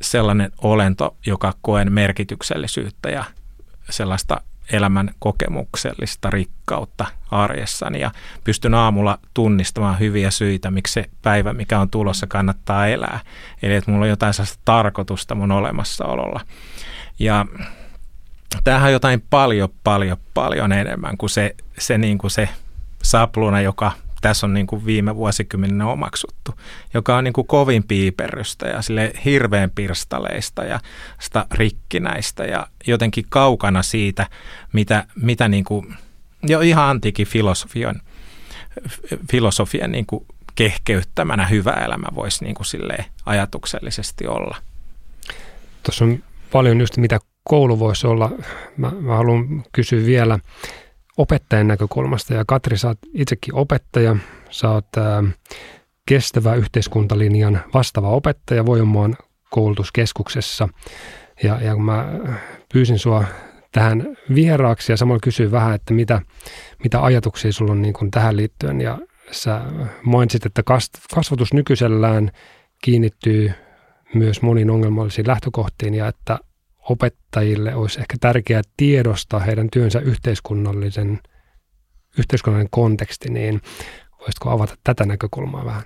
sellainen olento, joka koen merkityksellisyyttä ja sellaista elämän kokemuksellista rikkautta arjessani ja pystyn aamulla tunnistamaan hyviä syitä, miksi se päivä, mikä on tulossa, kannattaa elää. Eli että mulla on jotain sellaista tarkoitusta mun olemassaololla. Ja tämähän on jotain paljon, paljon, paljon enemmän kuin se, se, niin kuin se sapluna, joka tässä on niin kuin viime vuosikymmeninä omaksuttu, joka on niin kuin kovin piiperrystä ja sille hirveän pirstaleista ja sitä rikkinäistä ja jotenkin kaukana siitä, mitä, mitä niin kuin, jo ihan antiikin filosofian, filosofian niin kuin kehkeyttämänä hyvä elämä voisi niin kuin ajatuksellisesti olla. Tuossa on paljon just mitä koulu voisi olla. Mä, mä haluan kysyä vielä opettajan näkökulmasta. Ja Katri, sä oot itsekin opettaja, sä oot ää, kestävä yhteiskuntalinjan vastaava opettaja Voimaan koulutuskeskuksessa. Ja, ja kun mä pyysin sua tähän vieraaksi ja samalla kysyin vähän, että mitä, mitä ajatuksia sulla on niin kuin tähän liittyen. Ja sä mainitsit, että kasvatus nykyisellään kiinnittyy myös moniin ongelmallisiin lähtökohtiin ja että opettajille olisi ehkä tärkeää tiedostaa heidän työnsä yhteiskunnallisen, yhteiskunnallinen konteksti, niin voisitko avata tätä näkökulmaa vähän?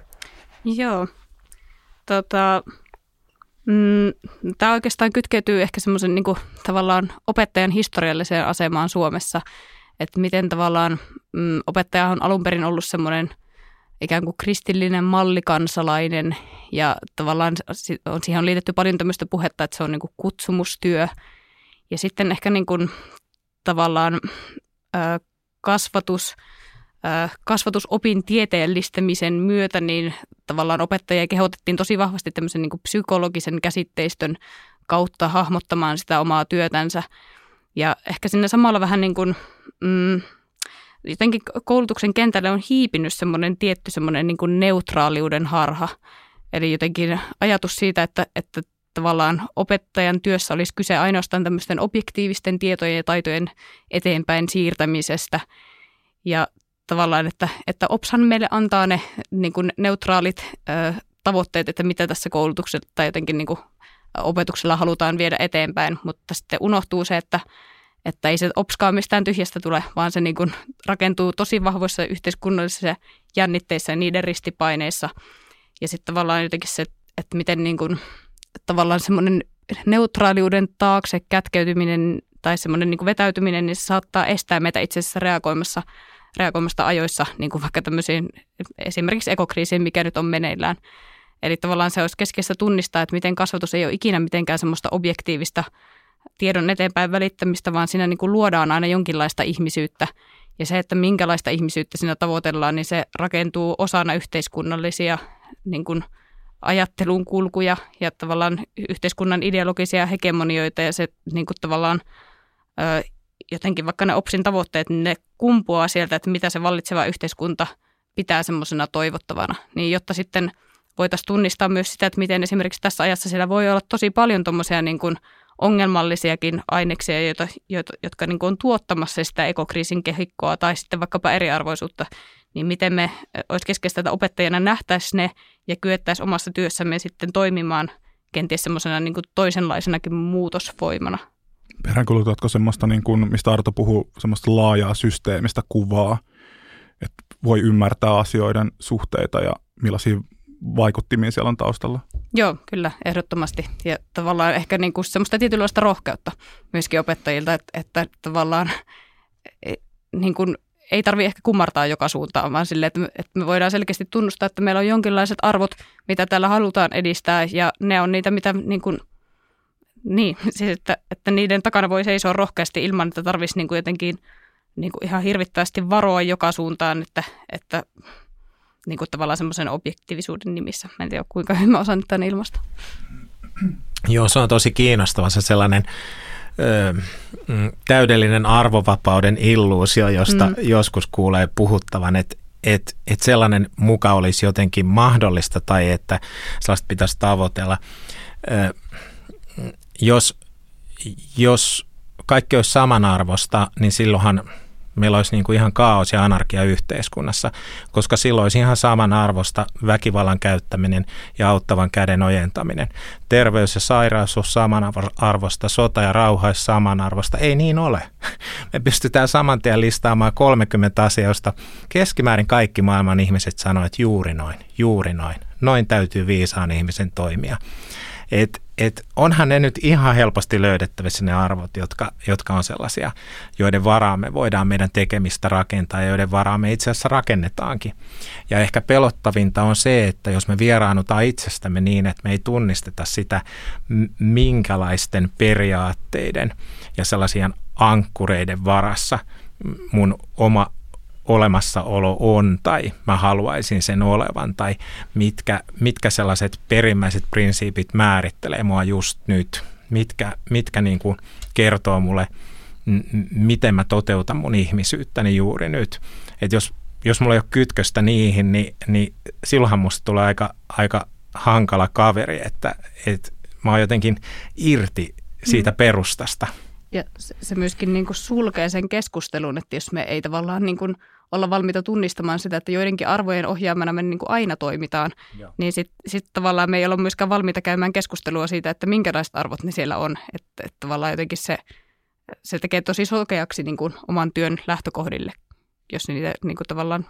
Joo. Tota, mm, tämä oikeastaan kytkeytyy ehkä semmoisen niin tavallaan opettajan historialliseen asemaan Suomessa, että miten tavallaan mm, opettaja on alun perin ollut semmoinen ikään kuin kristillinen mallikansalainen ja tavallaan on, siihen on liitetty paljon tämmöistä puhetta, että se on niin kuin kutsumustyö. Ja sitten ehkä niin kuin tavallaan ää, kasvatus, ää, kasvatusopin tieteellistämisen myötä, niin tavallaan opettajia kehotettiin tosi vahvasti tämmöisen niin kuin psykologisen käsitteistön kautta hahmottamaan sitä omaa työtänsä. Ja ehkä sinne samalla vähän niin kuin, mm, jotenkin koulutuksen kentälle on hiipinyt semmoinen tietty semmoinen niin kuin neutraaliuden harha. Eli jotenkin ajatus siitä, että, että tavallaan opettajan työssä olisi kyse ainoastaan tämmöisten objektiivisten tietojen ja taitojen eteenpäin siirtämisestä. Ja tavallaan, että, että OPShan meille antaa ne niin kuin neutraalit ö, tavoitteet, että mitä tässä koulutuksella tai jotenkin niin kuin opetuksella halutaan viedä eteenpäin, mutta sitten unohtuu se, että, että ei se OPSkaan mistään tyhjästä tule, vaan se niin kuin rakentuu tosi vahvoissa yhteiskunnallisissa jännitteissä ja niiden ristipaineissa. Ja sitten tavallaan jotenkin se, että miten niin kuin, tavallaan semmoinen neutraaliuden taakse kätkeytyminen tai semmoinen niin kuin vetäytyminen, niin se saattaa estää meitä itse asiassa reagoimassa, reagoimasta ajoissa, niin kuin vaikka tämmöisiin esimerkiksi ekokriisiin, mikä nyt on meneillään. Eli tavallaan se olisi keskeistä tunnistaa, että miten kasvatus ei ole ikinä mitenkään semmoista objektiivista tiedon eteenpäin välittämistä, vaan siinä niin kuin luodaan aina jonkinlaista ihmisyyttä. Ja se, että minkälaista ihmisyyttä siinä tavoitellaan, niin se rakentuu osana yhteiskunnallisia niin kuin ajattelun kulkuja ja tavallaan yhteiskunnan ideologisia hegemonioita ja se niin kuin tavallaan ö, jotenkin vaikka ne OPSin tavoitteet, niin ne kumpuaa sieltä, että mitä se vallitseva yhteiskunta pitää semmoisena toivottavana. Niin jotta sitten voitaisiin tunnistaa myös sitä, että miten esimerkiksi tässä ajassa siellä voi olla tosi paljon tuommoisia niin kuin ongelmallisiakin aineksia, joita, joita, jotka niin on tuottamassa sitä ekokriisin kehikkoa tai sitten vaikkapa eriarvoisuutta, niin miten me olisi keskeistä, että opettajana nähtäisiin ne ja kyettäisiin omassa työssämme sitten toimimaan kenties semmoisena niin toisenlaisenakin muutosvoimana. Peräänkulutatko semmoista, niin kuin, mistä Arto puhuu, semmoista laajaa systeemistä kuvaa, että voi ymmärtää asioiden suhteita ja millaisia vaikuttimia siellä on taustalla? Joo, kyllä, ehdottomasti. Ja tavallaan ehkä niin kuin semmoista tietynlaista rohkeutta myöskin opettajilta, että, että tavallaan e, niin kuin ei tarvitse ehkä kumartaa joka suuntaan, vaan sille, että, että me voidaan selkeästi tunnustaa, että meillä on jonkinlaiset arvot, mitä täällä halutaan edistää, ja ne on niitä, mitä niin kuin, niin, [laughs] siis että, että niiden takana voi seisoa rohkeasti ilman, että tarvitsisi niin kuin jotenkin niin kuin ihan hirvittävästi varoa joka suuntaan, että, että niin kuin tavallaan semmoisen objektiivisuuden nimissä. Mä en tiedä, kuinka hyvin mä osaan tämän ilmasta. Joo, se on tosi kiinnostava se sellainen ö, mm, täydellinen arvovapauden illuusio, josta mm. joskus kuulee puhuttavan, että et, et sellainen muka olisi jotenkin mahdollista tai että sellaista pitäisi tavoitella. Ö, jos, jos kaikki olisi samanarvosta, niin silloinhan meillä olisi niin kuin ihan kaos ja anarkia yhteiskunnassa, koska silloin olisi ihan samanarvosta väkivallan käyttäminen ja auttavan käden ojentaminen. Terveys ja sairaus on samanarvosta, sota ja rauha olisi samanarvosta. Ei niin ole. Me pystytään saman tien listaamaan 30 asioista. Keskimäärin kaikki maailman ihmiset sanoivat, että juuri noin, juuri noin. Noin täytyy viisaan ihmisen toimia. Et, et onhan ne nyt ihan helposti löydettävissä ne arvot, jotka, jotka on sellaisia, joiden varaan me voidaan meidän tekemistä rakentaa ja joiden varaan me itse asiassa rakennetaankin. Ja ehkä pelottavinta on se, että jos me vieraannutaan itsestämme niin, että me ei tunnisteta sitä, minkälaisten periaatteiden ja sellaisia ankkureiden varassa mun oma olemassaolo on tai mä haluaisin sen olevan tai mitkä, mitkä sellaiset perimmäiset prinsiipit määrittelee mua just nyt, mitkä, mitkä niin kuin kertoo mulle, m- miten mä toteutan mun ihmisyyttäni juuri nyt. Et jos, jos mulla ei ole kytköstä niihin, niin, niin silloinhan musta tulee aika, aika hankala kaveri, että, että mä oon jotenkin irti siitä mm. perustasta. Ja se myöskin niin kuin sulkee sen keskustelun, että jos me ei tavallaan niin kuin olla valmiita tunnistamaan sitä, että joidenkin arvojen ohjaamana me niin kuin aina toimitaan, Joo. niin sitten sit tavallaan me ei olla myöskään valmiita käymään keskustelua siitä, että minkälaiset arvot ne siellä on. Että, että tavallaan jotenkin se, se tekee tosi solkeaksi niin kuin oman työn lähtökohdille, jos niitä niin kuin tavallaan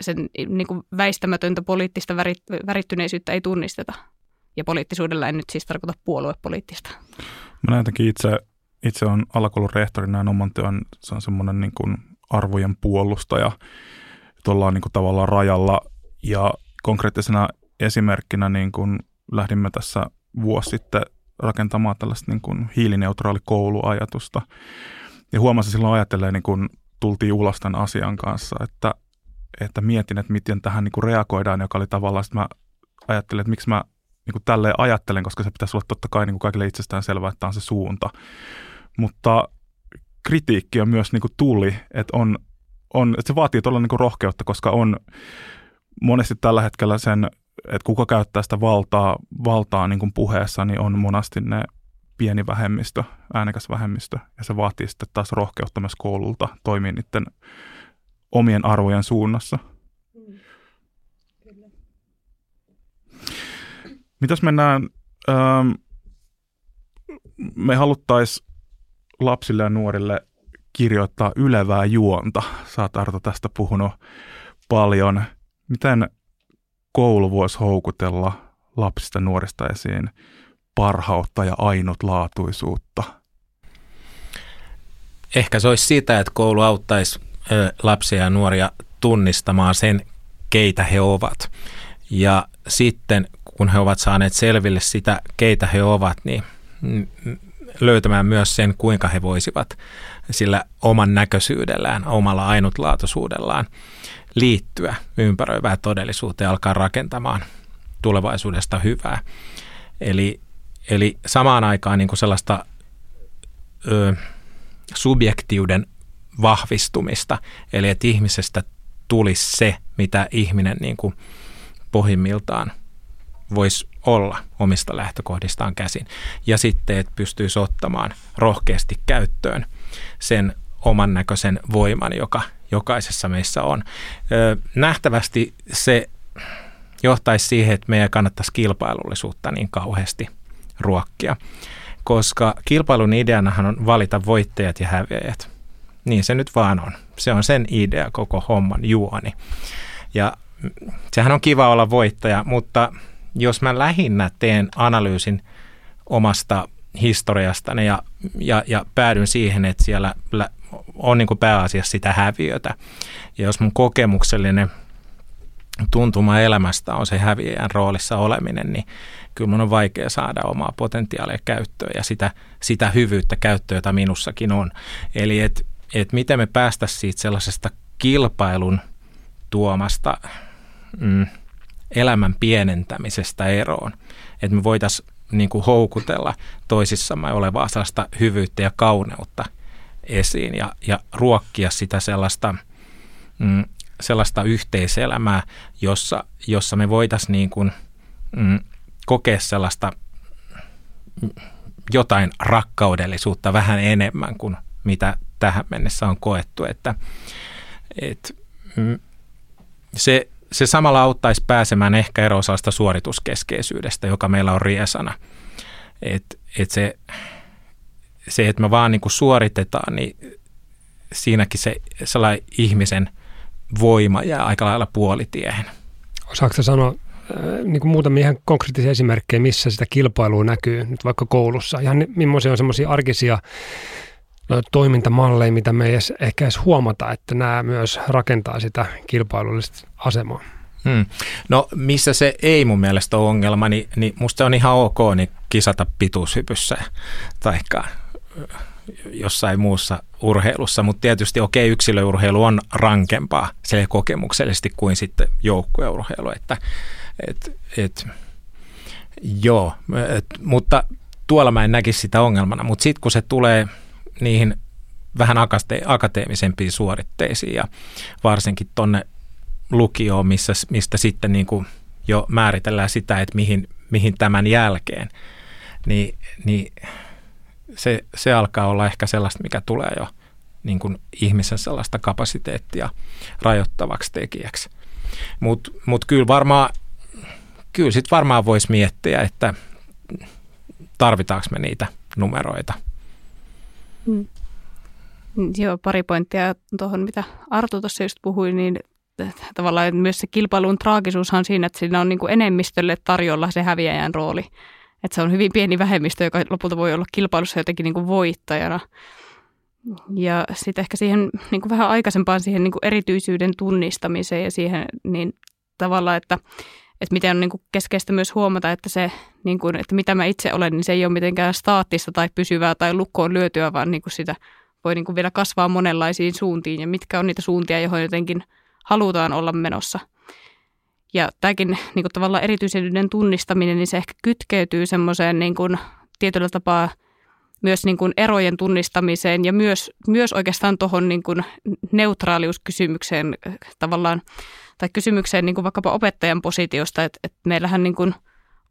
sen niin kuin väistämätöntä poliittista värit, värittyneisyyttä ei tunnisteta. Ja poliittisuudella en nyt siis tarkoita puoluepoliittista. Mä näen itse, itse on alakoulun rehtorina ja oman työn, se on semmoinen niin kuin arvojen puolustaja. Että niin kuin tavallaan rajalla ja konkreettisena esimerkkinä niin kuin lähdimme tässä vuosi sitten rakentamaan tällaista niin kuin hiilineutraali kouluajatusta. Ja huomasin silloin ajattelee, niin kun tultiin ulos tämän asian kanssa, että, että mietin, että miten tähän niin kuin reagoidaan, joka oli tavallaan, että mä ajattelin, että miksi mä niin kuin tälleen ajattelen, koska se pitäisi olla totta kai niin kuin kaikille itsestään selvää, että tämä on se suunta. Mutta kritiikki on myös niin kuin tuli, että, on, on, että se vaatii tuolla niin rohkeutta, koska on monesti tällä hetkellä sen, että kuka käyttää sitä valtaa, valtaa niin kuin puheessa, niin on monasti ne pieni vähemmistö, äänekäs vähemmistö, ja se vaatii sitten taas rohkeutta myös koululta toimia niiden omien arvojen suunnassa. Mitäs mennään, ähm, me haluttaisiin lapsille ja nuorille kirjoittaa ylevää juonta. Sä oot Arto tästä puhunut paljon. Miten koulu voisi houkutella lapsista nuorista esiin parhautta ja ainutlaatuisuutta? Ehkä se olisi sitä, että koulu auttaisi lapsia ja nuoria tunnistamaan sen, keitä he ovat. Ja sitten kun he ovat saaneet selville sitä, keitä he ovat, niin löytämään myös sen, kuinka he voisivat sillä oman näköisyydellään, omalla ainutlaatuisuudellaan liittyä ympäröivään todellisuuteen ja alkaa rakentamaan tulevaisuudesta hyvää. Eli, eli samaan aikaan niin kuin sellaista ö, subjektiuden vahvistumista, eli että ihmisestä tulisi se, mitä ihminen niin kuin pohjimmiltaan voisi olla omista lähtökohdistaan käsin. Ja sitten, että pystyisi ottamaan rohkeasti käyttöön sen oman näköisen voiman, joka jokaisessa meissä on. Nähtävästi se johtaisi siihen, että meidän kannattaisi kilpailullisuutta niin kauheasti ruokkia, koska kilpailun ideanahan on valita voittajat ja häviäjät. Niin se nyt vaan on. Se on sen idea koko homman juoni. Ja sehän on kiva olla voittaja, mutta jos mä lähinnä teen analyysin omasta historiastani ja, ja, ja päädyn siihen, että siellä on niin pääasiassa sitä häviötä. Ja jos mun kokemuksellinen tuntuma elämästä on se häviäjän roolissa oleminen, niin kyllä mun on vaikea saada omaa potentiaalia käyttöön ja sitä, sitä hyvyyttä käyttöön, jota minussakin on. Eli että et miten me päästä siitä sellaisesta kilpailun tuomasta mm, elämän pienentämisestä eroon. Että me voitaisiin niin kuin houkutella toisissamme olevaa sellaista hyvyyttä ja kauneutta esiin ja, ja ruokkia sitä sellaista, mm, sellaista yhteiselämää, jossa, jossa me voitaisiin niin kuin, mm, kokea sellaista jotain rakkaudellisuutta vähän enemmän kuin mitä tähän mennessä on koettu, että, että mm, se, se samalla auttaisi pääsemään ehkä eroon sellaista suorituskeskeisyydestä, joka meillä on riesana. Että et se, se, että me vaan niin kuin suoritetaan, niin siinäkin se sellainen ihmisen voima jää aika lailla puolitiehen. Osaatko sanoa äh, niin kuin muutamia ihan konkreettisia esimerkkejä, missä sitä kilpailua näkyy nyt vaikka koulussa? Ihan millaisia on semmoisia arkisia toimintamalleja, mitä me ei edes, ehkä edes huomata, että nämä myös rakentaa sitä kilpailullista asemaa. Hmm. No missä se ei mun mielestä ole ongelma, niin, niin musta on ihan ok niin kisata pituushypyssä tai jossain muussa urheilussa, mutta tietysti okei, okay, yksilöurheilu on rankempaa se kokemuksellisesti kuin sitten joukkueurheilu, että et, et, joo, et, mutta tuolla mä en näkisi sitä ongelmana, mutta sitten kun se tulee niihin vähän akateemisempiin suoritteisiin ja varsinkin tonne lukioon, missä, mistä sitten niin kuin jo määritellään sitä, että mihin, mihin tämän jälkeen, niin, niin se, se alkaa olla ehkä sellaista, mikä tulee jo niin kuin ihmisen sellaista kapasiteettia rajoittavaksi tekijäksi. Mutta mut kyllä varmaan, kyllä sit varmaan voisi miettiä, että tarvitaanko me niitä numeroita – Mm. Joo, pari pointtia tuohon, mitä Arto tuossa just puhui, niin tavallaan myös se kilpailun traagisuushan siinä, että siinä on niin kuin enemmistölle tarjolla se häviäjän rooli. Että se on hyvin pieni vähemmistö, joka lopulta voi olla kilpailussa jotenkin niin kuin voittajana. Ja sitten ehkä siihen niin kuin vähän aikaisempaan siihen niin kuin erityisyyden tunnistamiseen ja siihen niin tavallaan, että, että miten on niin kuin keskeistä myös huomata, että se, niin kuin, että mitä mä itse olen, niin se ei ole mitenkään staattista tai pysyvää tai lukkoon lyötyä, vaan niin kuin sitä voi niin kuin vielä kasvaa monenlaisiin suuntiin ja mitkä on niitä suuntia, joihin jotenkin halutaan olla menossa. Ja tämäkin niin kuin tavallaan erityisyyden tunnistaminen, niin se ehkä kytkeytyy semmoiseen niin kuin tietyllä tapaa myös niin kuin erojen tunnistamiseen ja myös, myös oikeastaan tuohon niin kuin neutraaliuskysymykseen tavallaan – tai kysymykseen niin kuin vaikkapa opettajan positiosta, että, että meillähän niin kuin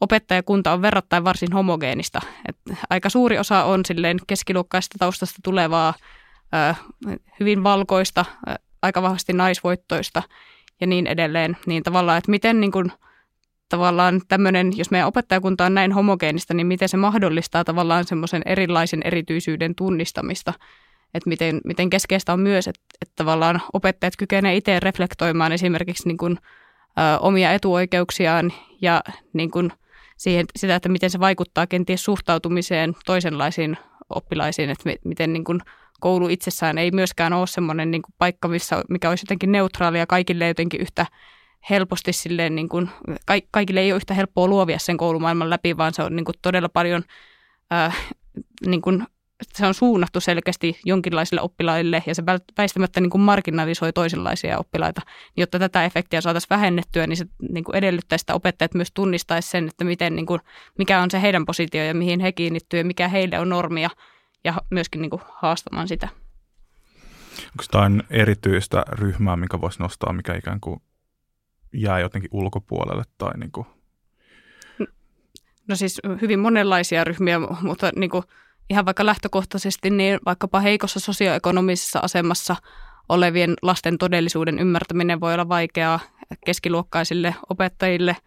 opettajakunta on verrattain varsin homogeenista. Että aika suuri osa on silleen keskiluokkaista taustasta tulevaa, hyvin valkoista, aika vahvasti naisvoittoista ja niin edelleen, niin tavallaan, että miten niin kuin, tavallaan tämmöinen, jos meidän opettajakunta on näin homogeenista, niin miten se mahdollistaa tavallaan semmoisen erilaisen erityisyyden tunnistamista, että miten, miten keskeistä on myös, että, että tavallaan opettajat kykenevät itse reflektoimaan esimerkiksi niin kuin, ö, omia etuoikeuksiaan ja niin kuin siihen, sitä, että miten se vaikuttaa kenties suhtautumiseen toisenlaisiin oppilaisiin, että miten niin kuin koulu itsessään ei myöskään ole semmoinen niin kuin paikka, missä, mikä olisi jotenkin neutraalia kaikille jotenkin yhtä helposti silleen, niin kuin, kaikille ei ole yhtä helppoa luovia sen koulumaailman läpi, vaan se on niin kuin todella paljon ää, niin kuin se on suunnattu selkeästi jonkinlaisille oppilaille ja se väistämättä niin kuin marginalisoi toisenlaisia oppilaita. Jotta tätä efektiä saataisiin vähennettyä, niin se niin kuin edellyttää sitä opettajat myös tunnistaisi sen, että miten, niin kuin, mikä on se heidän positio ja mihin he kiinnittyy ja mikä heille on normia ja myöskin niin kuin haastamaan sitä. Onko jotain erityistä ryhmää, mikä voisi nostaa, mikä ikään kuin jää jotenkin ulkopuolelle tai niin kuin? No siis hyvin monenlaisia ryhmiä, mutta niin kuin – ihan vaikka lähtökohtaisesti, niin vaikkapa heikossa sosioekonomisessa asemassa olevien lasten todellisuuden ymmärtäminen voi olla vaikeaa keskiluokkaisille opettajille.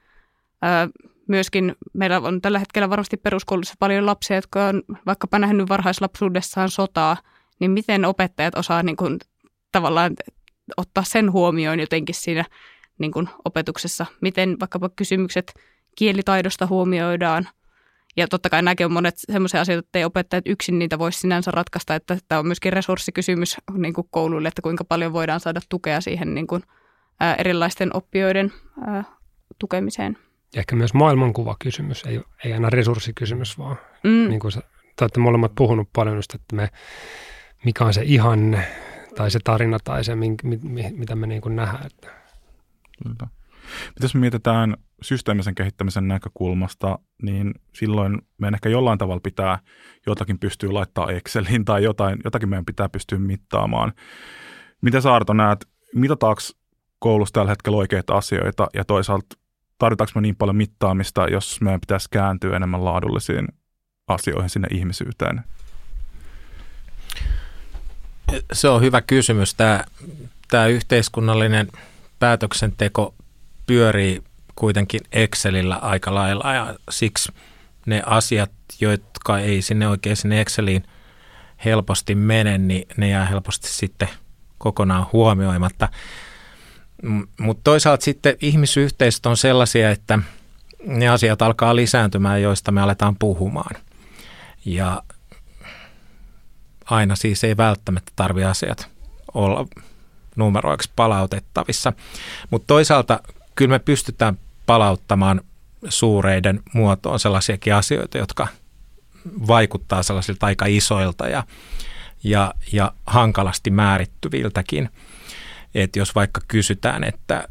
Myöskin meillä on tällä hetkellä varmasti peruskoulussa paljon lapsia, jotka on vaikkapa nähnyt varhaislapsuudessaan sotaa, niin miten opettajat osaa niin kuin, tavallaan ottaa sen huomioon jotenkin siinä niin kuin, opetuksessa, miten vaikkapa kysymykset kielitaidosta huomioidaan – ja totta kai nämäkin on monet sellaisia asioita, että ei opettajat yksin niitä voisi sinänsä ratkaista, että tämä on myöskin resurssikysymys niin kuin kouluille, että kuinka paljon voidaan saada tukea siihen niin kuin, ää, erilaisten oppijoiden ää, tukemiseen. Ehkä myös maailmankuvakysymys, ei, ei aina resurssikysymys, vaan mm. niin kuin sä, te olette molemmat puhunut paljon just, että me, mikä on se ihanne tai se tarina tai se, mi, mi, mi, mitä me niin kuin nähdään. Että. Kyllä. Mitäs me mietitään systeemisen kehittämisen näkökulmasta, niin silloin meidän ehkä jollain tavalla pitää jotakin pystyä laittaa Exceliin tai jotain, jotakin meidän pitää pystyä mittaamaan. Miten sä Arto näet, mitataanko koulussa tällä hetkellä oikeita asioita ja toisaalta tarvitaanko me niin paljon mittaamista, jos meidän pitäisi kääntyä enemmän laadullisiin asioihin sinne ihmisyyteen? Se on hyvä kysymys. Tämä, tämä yhteiskunnallinen päätöksenteko pyörii kuitenkin Excelillä aika lailla ja siksi ne asiat, jotka ei sinne oikein sinne Exceliin helposti mene, niin ne jää helposti sitten kokonaan huomioimatta. Mutta toisaalta sitten ihmisyhteisöt on sellaisia, että ne asiat alkaa lisääntymään, joista me aletaan puhumaan. Ja aina siis ei välttämättä tarvi asiat olla numeroiksi palautettavissa. Mutta toisaalta kyllä me pystytään palauttamaan suureiden muotoon sellaisiakin asioita, jotka vaikuttaa sellaisilta aika isoilta ja, ja, ja hankalasti määrittyviltäkin. Että jos vaikka kysytään, että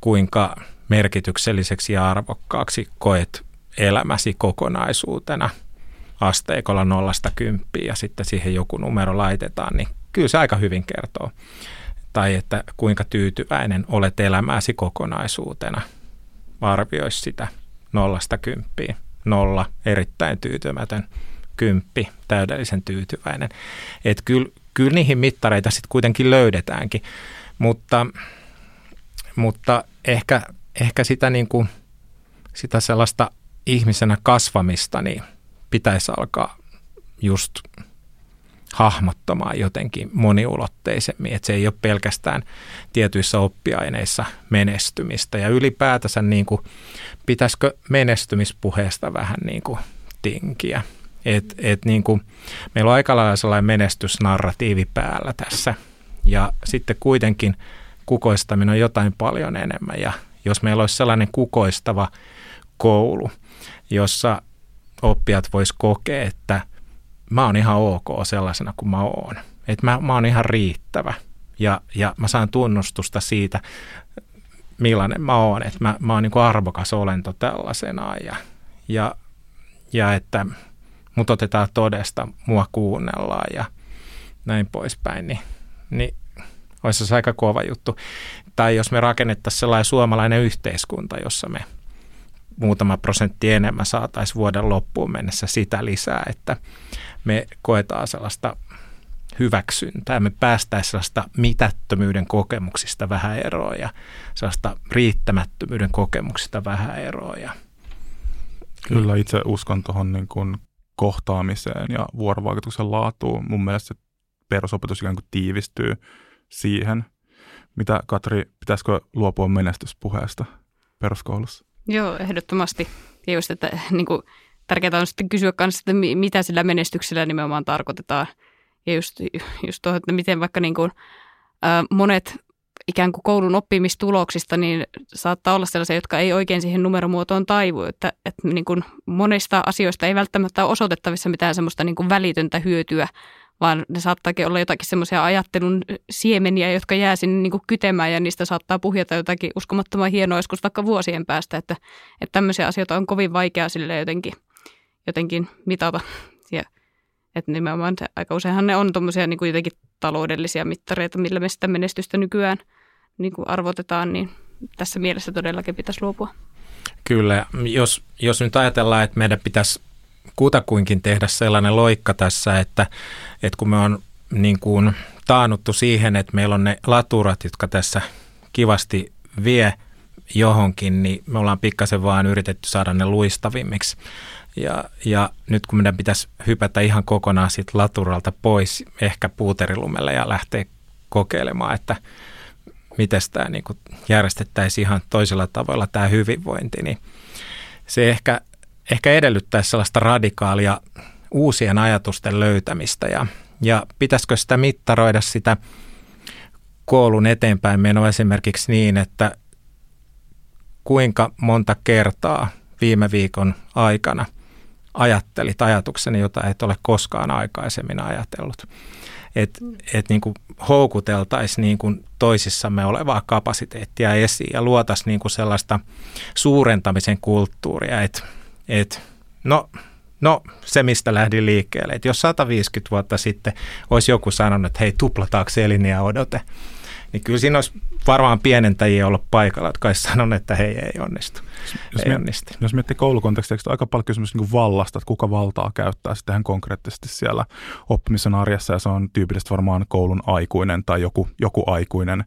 kuinka merkitykselliseksi ja arvokkaaksi koet elämäsi kokonaisuutena asteikolla nollasta kymppiä ja sitten siihen joku numero laitetaan, niin kyllä se aika hyvin kertoo tai että kuinka tyytyväinen olet elämääsi kokonaisuutena. Arvioisi sitä nollasta kymppiin. Nolla, erittäin tyytymätön. Kymppi, täydellisen tyytyväinen. Että kyllä, kyllä niihin mittareita sitten kuitenkin löydetäänkin, mutta, mutta ehkä, ehkä sitä, niin kuin, sitä sellaista ihmisenä kasvamista niin pitäisi alkaa just hahmottamaan jotenkin moniulotteisemmin, että se ei ole pelkästään tietyissä oppiaineissa menestymistä. Ja ylipäätänsä niin kuin, pitäisikö menestymispuheesta vähän niin kuin tinkiä. Et, et niin kuin, meillä on aika lailla sellainen menestysnarratiivi päällä tässä. Ja sitten kuitenkin kukoistaminen on jotain paljon enemmän. Ja jos meillä olisi sellainen kukoistava koulu, jossa oppijat vois kokea, että – mä oon ihan ok sellaisena kuin mä oon. Että mä, mä oon ihan riittävä ja, ja mä saan tunnustusta siitä, millainen mä oon. Että mä, mä oon niin kuin arvokas olento tällaisena ja, ja, ja että mut otetaan todesta, mua kuunnellaan ja näin poispäin, niin, niin olisi se aika kova juttu. Tai jos me rakennettaisiin sellainen suomalainen yhteiskunta, jossa me muutama prosentti enemmän saataisiin vuoden loppuun mennessä sitä lisää, että me koetaan sellaista hyväksyntää. Me päästäisiin sellaista mitättömyyden kokemuksista vähän eroa ja sellaista riittämättömyyden kokemuksista vähän eroa. Kyllä itse uskon tuohon niin kuin kohtaamiseen ja vuorovaikutuksen laatuun. Mun mielestä perusopetus ikään kuin tiivistyy siihen. Mitä Katri, pitäisikö luopua menestyspuheesta peruskoulussa? Joo, ehdottomasti. Ja just, että niin kuin, tärkeää on sitten kysyä kanssa, että mitä sillä menestyksellä nimenomaan tarkoitetaan. Ja just, just tuo, että miten vaikka niin kuin, monet ikään kuin koulun oppimistuloksista, niin saattaa olla sellaisia, jotka ei oikein siihen numeromuotoon taivu. Että, että niin kuin monista asioista ei välttämättä ole osoitettavissa mitään semmoista niin kuin välitöntä hyötyä, vaan ne saattaakin olla jotakin semmoisia ajattelun siemeniä, jotka jää sinne niin kuin kytemään ja niistä saattaa puhjata jotakin uskomattoman hienoa joskus vaikka vuosien päästä, että, että tämmöisiä asioita on kovin vaikea sille jotenkin, jotenkin mitata. Ja, että nimenomaan se, aika useinhan ne on tuommoisia niin jotenkin taloudellisia mittareita, millä me sitä menestystä nykyään niin kuin arvotetaan, niin tässä mielessä todellakin pitäisi luopua. Kyllä, jos, jos nyt ajatellaan, että meidän pitäisi kutakuinkin tehdä sellainen loikka tässä, että, että kun me on niin kuin taannuttu siihen, että meillä on ne laturat, jotka tässä kivasti vie johonkin, niin me ollaan pikkasen vaan yritetty saada ne luistavimmiksi. Ja, ja nyt kun meidän pitäisi hypätä ihan kokonaan siitä laturalta pois, ehkä puuterilumelle ja lähteä kokeilemaan, että miten tämä niin järjestettäisiin ihan toisella tavalla tämä hyvinvointi, niin se ehkä ehkä edellyttäisi sellaista radikaalia uusien ajatusten löytämistä ja, ja pitäisikö sitä mittaroida sitä koulun eteenpäin menoa esimerkiksi niin, että kuinka monta kertaa viime viikon aikana ajattelit ajatukseni, jota et ole koskaan aikaisemmin ajatellut. Että et niin houkuteltaisiin niin kuin toisissamme olevaa kapasiteettia esiin ja luotaisiin niin kuin sellaista suurentamisen kulttuuria, että että no, no se, mistä lähdin liikkeelle. Että jos 150 vuotta sitten olisi joku sanonut, että hei, tuplataanko eliniä odote, niin kyllä siinä olisi varmaan pienentäjiä ollut paikalla, jotka olisi sanonut, että hei, ei onnistu. Jos, ei onnistu. jos miettii koulukontekstia, on aika paljon kysymys niin vallasta, että kuka valtaa käyttää sitten konkreettisesti siellä oppimisen arjessa, ja se on tyypillisesti varmaan koulun aikuinen tai joku, joku aikuinen,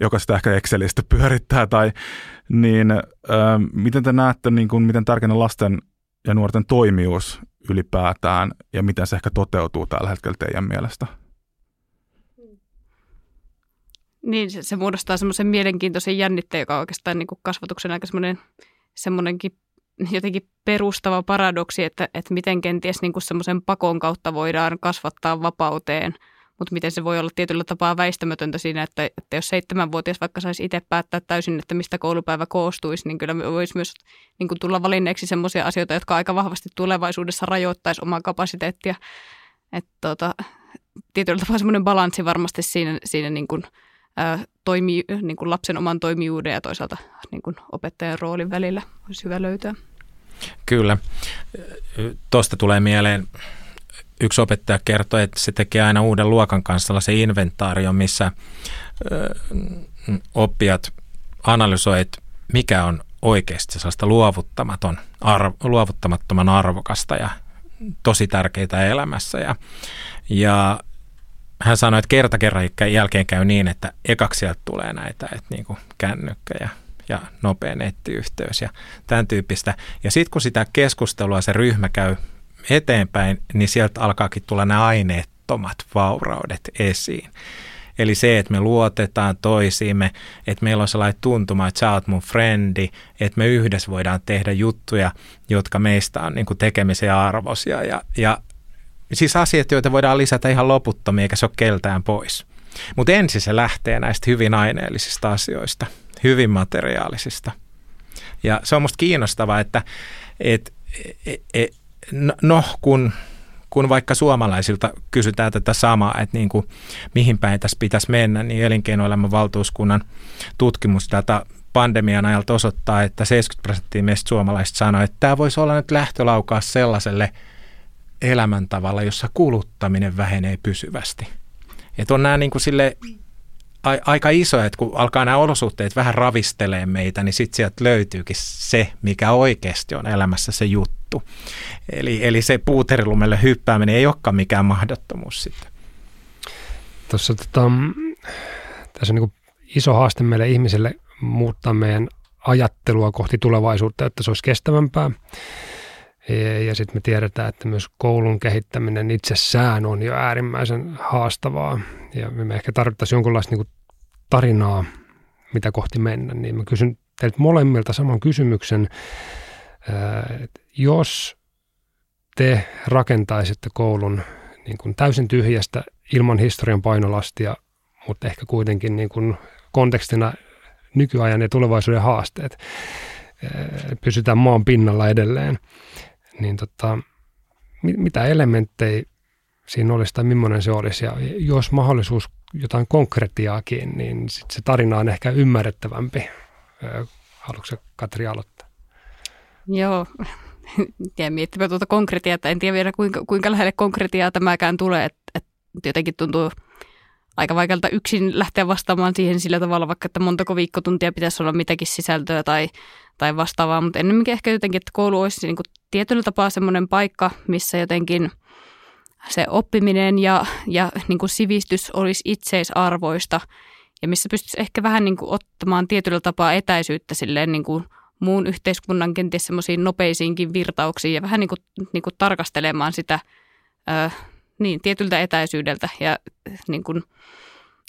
joka sitä ehkä Excelistä pyörittää, tai niin äh, miten te näette, niin kuin, miten tärkeänä lasten ja nuorten toimijuus ylipäätään, ja miten se ehkä toteutuu tällä hetkellä teidän mielestä? Niin, se, se muodostaa semmoisen mielenkiintoisen jännitteen, joka on oikeastaan niin kuin kasvatuksen aika semmoinen semmoinenkin jotenkin perustava paradoksi, että, että miten kenties niin kuin semmoisen pakon kautta voidaan kasvattaa vapauteen, mutta miten se voi olla tietyllä tapaa väistämätöntä siinä, että, että jos seitsemänvuotias vaikka saisi itse päättää täysin, että mistä koulupäivä koostuisi, niin kyllä voisi myös niin kuin tulla valinneeksi semmoisia asioita, jotka aika vahvasti tulevaisuudessa rajoittaisi omaa kapasiteettia. Että tota, tietyllä tapaa semmoinen balanssi varmasti siinä, siinä niin kuin – toimii, niin kuin lapsen oman toimijuuden ja toisaalta niin kuin opettajan roolin välillä olisi hyvä löytää. Kyllä. Tuosta tulee mieleen, yksi opettaja kertoi, että se tekee aina uuden luokan kanssa sellaisen inventaarion, missä oppijat analysoivat, mikä on oikeasti sellaista luovuttamaton, arvo, luovuttamattoman arvokasta ja tosi tärkeitä elämässä. Ja, ja hän sanoi, että kerta kerran jälkeen käy niin, että ekaksi sieltä tulee näitä, että niin kuin kännykkä ja, ja nopea nettiyhteys ja tämän tyyppistä. Ja sitten kun sitä keskustelua se ryhmä käy eteenpäin, niin sieltä alkaakin tulla nämä aineettomat vauraudet esiin. Eli se, että me luotetaan toisiimme, että meillä on sellainen tuntuma, että sä oot mun frendi, että me yhdessä voidaan tehdä juttuja, jotka meistä on niin kuin tekemisen arvoisia. Ja, ja Siis asiat, joita voidaan lisätä ihan loputtomia, eikä se ole keltään pois. Mutta ensin se lähtee näistä hyvin aineellisista asioista, hyvin materiaalisista. Ja se on musta kiinnostavaa, että et, et, et, no, no kun, kun vaikka suomalaisilta kysytään tätä samaa, että niin kuin, mihin päin tässä pitäisi mennä, niin elinkeinoelämän valtuuskunnan tutkimusdata pandemian ajalta osoittaa, että 70 prosenttia meistä suomalaisista sanoo, että tämä voisi olla nyt lähtölaukaus sellaiselle – elämäntavalla, jossa kuluttaminen vähenee pysyvästi. Että on nämä niin kuin sille aika isoja, että kun alkaa nämä olosuhteet vähän ravistelee meitä, niin sitten sieltä löytyykin se, mikä oikeasti on elämässä se juttu. Eli, eli se puuterilumelle hyppääminen ei olekaan mikään mahdottomuus sitten. Tuossa tota, tässä on niin iso haaste meille ihmisille muuttaa meidän ajattelua kohti tulevaisuutta, että se olisi kestävämpää. Ja sitten me tiedetään, että myös koulun kehittäminen itsessään on jo äärimmäisen haastavaa. Ja me ehkä tarvittaisiin jonkinlaista niin tarinaa, mitä kohti mennä. Niin mä kysyn teiltä molemmilta saman kysymyksen. Jos te rakentaisitte koulun niin kuin täysin tyhjästä ilman historian painolastia, mutta ehkä kuitenkin niin kuin kontekstina nykyajan ja tulevaisuuden haasteet. Pysytään maan pinnalla edelleen. Niin tota, mitä elementtejä siinä olisi tai millainen se olisi. Ja jos mahdollisuus jotain konkretiaakin, niin sit se tarina on ehkä ymmärrettävämpi. Haluatko Katri aloittaa? Joo, [laughs] tiedän miettimään tuota konkretiaa, että en tiedä vielä kuinka, kuinka lähelle konkretiaa tämäkään tulee, että, että jotenkin tuntuu aika vaikealta yksin lähteä vastaamaan siihen sillä tavalla, vaikka että montako viikkotuntia pitäisi olla mitäkin sisältöä tai, tai vastaavaa, mutta ennemminkin ehkä jotenkin, että koulu olisi niin kuin tietyllä tapaa semmoinen paikka, missä jotenkin se oppiminen ja, ja niin kuin sivistys olisi itseisarvoista ja missä pystyisi ehkä vähän niin kuin ottamaan tietyllä tapaa etäisyyttä silleen niin kuin muun yhteiskunnan kenties semmoisiin nopeisiinkin virtauksiin ja vähän niin kuin, niin kuin tarkastelemaan sitä ö, niin, tietyltä etäisyydeltä ja niin kuin,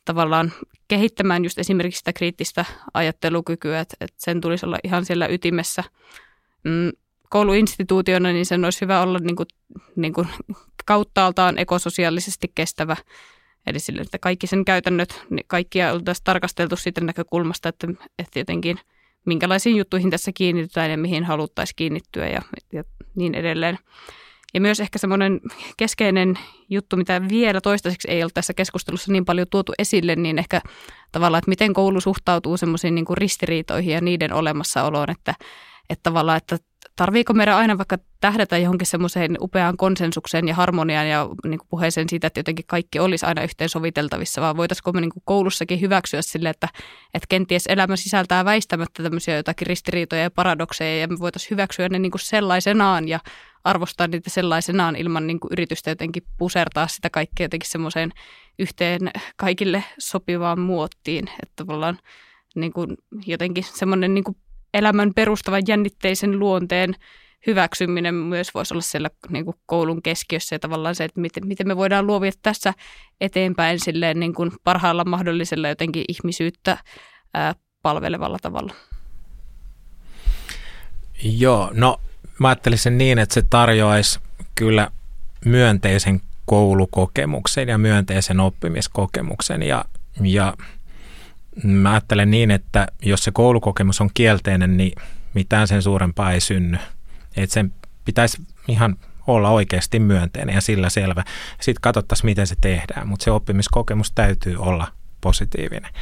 tavallaan kehittämään just esimerkiksi sitä kriittistä ajattelukykyä, että, että sen tulisi olla ihan siellä ytimessä. Mm, kouluinstituutiona, niin sen olisi hyvä olla niin kuin, niin kuin kauttaaltaan ekososiaalisesti kestävä. Eli sille, että kaikki sen käytännöt, niin kaikkia oltaisiin tarkasteltu siitä näkökulmasta, että, että jotenkin minkälaisiin juttuihin tässä kiinnitytään ja mihin haluttaisiin kiinnittyä ja, ja niin edelleen. Ja myös ehkä semmoinen keskeinen juttu, mitä vielä toistaiseksi ei ole tässä keskustelussa niin paljon tuotu esille, niin ehkä tavallaan, että miten koulu suhtautuu semmoisiin niin ristiriitoihin ja niiden olemassaoloon, että, että tavallaan, että tarviiko meidän aina vaikka tähdätä johonkin semmoiseen upeaan konsensukseen ja harmoniaan ja niin kuin puheeseen siitä, että jotenkin kaikki olisi aina yhteen soviteltavissa, vaan voitaisiinko me niin kuin koulussakin hyväksyä sille, että, että kenties elämä sisältää väistämättä tämmöisiä jotakin ristiriitoja ja paradokseja ja me voitaisiin hyväksyä ne niin kuin sellaisenaan ja arvostaa niitä sellaisenaan ilman niin kuin yritystä jotenkin pusertaa sitä kaikkea jotenkin semmoiseen yhteen kaikille sopivaan muottiin, että tavallaan niin kuin jotenkin semmoinen niin kuin elämän perustavan jännitteisen luonteen hyväksyminen myös voisi olla siellä niin kuin koulun keskiössä ja tavallaan se, että miten, miten me voidaan luovia tässä eteenpäin silleen niin kuin parhaalla mahdollisella jotenkin ihmisyyttä ää, palvelevalla tavalla. Joo, no mä ajattelisin niin, että se tarjoaisi kyllä myönteisen koulukokemuksen ja myönteisen oppimiskokemuksen ja, ja Mä ajattelen niin, että jos se koulukokemus on kielteinen, niin mitään sen suurempaa ei synny. Että sen pitäisi ihan olla oikeasti myönteinen ja sillä selvä. Sitten katsottaisiin, miten se tehdään, mutta se oppimiskokemus täytyy olla positiivinen,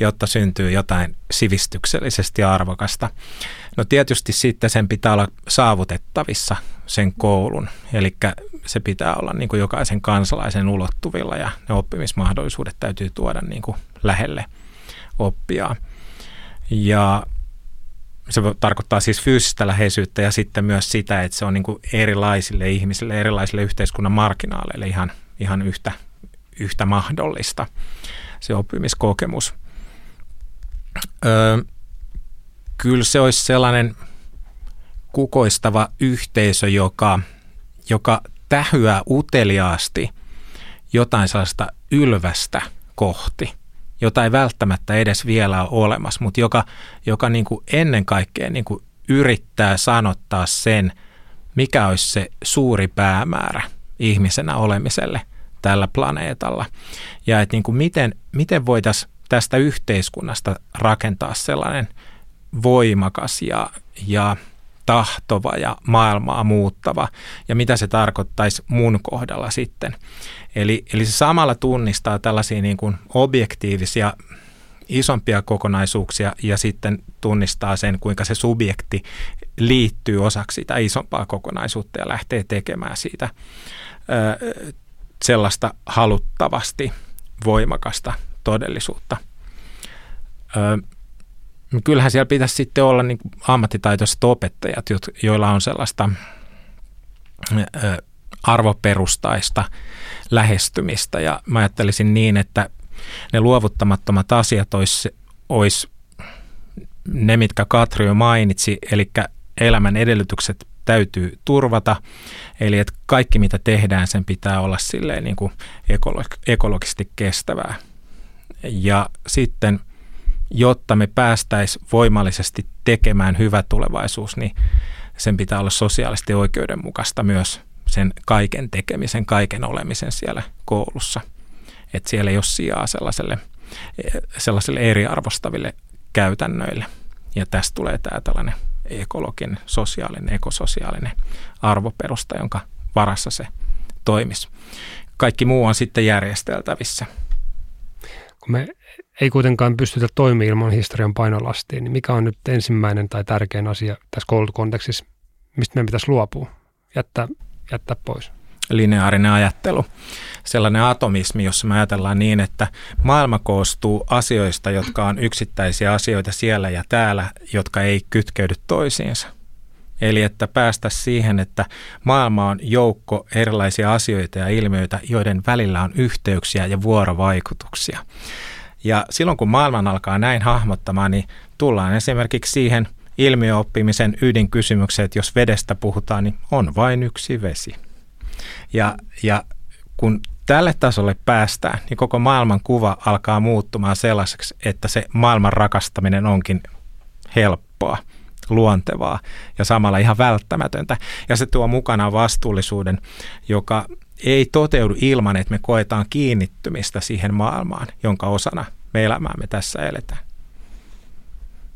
jotta syntyy jotain sivistyksellisesti arvokasta. No tietysti sitten sen pitää olla saavutettavissa sen koulun, eli se pitää olla niin kuin jokaisen kansalaisen ulottuvilla ja ne oppimismahdollisuudet täytyy tuoda niin kuin lähelle – oppia. Ja se tarkoittaa siis fyysistä läheisyyttä ja sitten myös sitä, että se on niin kuin erilaisille ihmisille, erilaisille yhteiskunnan marginaaleille ihan, ihan yhtä, yhtä mahdollista se oppimiskokemus. Öö, kyllä se olisi sellainen kukoistava yhteisö, joka, joka tähyää uteliaasti jotain sellaista ylvästä kohti – jota ei välttämättä edes vielä ole olemassa, mutta joka, joka niin kuin ennen kaikkea niin kuin yrittää sanottaa sen, mikä olisi se suuri päämäärä ihmisenä olemiselle tällä planeetalla. Ja että niin kuin miten, miten voitaisiin tästä yhteiskunnasta rakentaa sellainen voimakas ja, ja tahtova ja maailmaa muuttava ja mitä se tarkoittaisi mun kohdalla sitten. Eli, eli se samalla tunnistaa tällaisia niin kuin objektiivisia isompia kokonaisuuksia ja sitten tunnistaa sen, kuinka se subjekti liittyy osaksi sitä isompaa kokonaisuutta ja lähtee tekemään siitä ö, sellaista haluttavasti voimakasta todellisuutta. Ö, kyllähän siellä pitäisi sitten olla niin ammattitaitoiset opettajat, joilla on sellaista arvoperustaista lähestymistä. Ja mä ajattelisin niin, että ne luovuttamattomat asiat olisi, olisi ne, mitkä Katri jo mainitsi, eli elämän edellytykset täytyy turvata. Eli että kaikki mitä tehdään, sen pitää olla silleen niin kuin ekologisesti kestävää. Ja sitten, jotta me päästäisiin voimallisesti tekemään hyvä tulevaisuus, niin sen pitää olla sosiaalisesti oikeudenmukaista myös sen kaiken tekemisen, kaiken olemisen siellä koulussa. Että siellä ei ole sijaa sellaiselle, sellaiselle eriarvostaville käytännöille. Ja tästä tulee tämä tällainen ekologinen, sosiaalinen, ekososiaalinen arvoperusta, jonka varassa se toimisi. Kaikki muu on sitten järjesteltävissä. Kun me ei kuitenkaan pystytä toimimaan ilman historian painolastiin, niin mikä on nyt ensimmäinen tai tärkein asia tässä koulukontekstissa, mistä meidän pitäisi luopua, jättää, jättää pois? lineaarinen ajattelu. Sellainen atomismi, jossa me ajatellaan niin, että maailma koostuu asioista, jotka on yksittäisiä asioita siellä ja täällä, jotka ei kytkeydy toisiinsa. Eli että päästä siihen, että maailma on joukko erilaisia asioita ja ilmiöitä, joiden välillä on yhteyksiä ja vuorovaikutuksia. Ja silloin kun maailman alkaa näin hahmottamaan, niin tullaan esimerkiksi siihen ilmiöoppimisen ydinkysymykseen, että jos vedestä puhutaan, niin on vain yksi vesi. Ja, ja kun tälle tasolle päästään, niin koko maailman kuva alkaa muuttumaan sellaiseksi, että se maailman rakastaminen onkin helppoa, luontevaa ja samalla ihan välttämätöntä. Ja se tuo mukana vastuullisuuden, joka ei toteudu ilman, että me koetaan kiinnittymistä siihen maailmaan, jonka osana me elämäämme tässä eletään.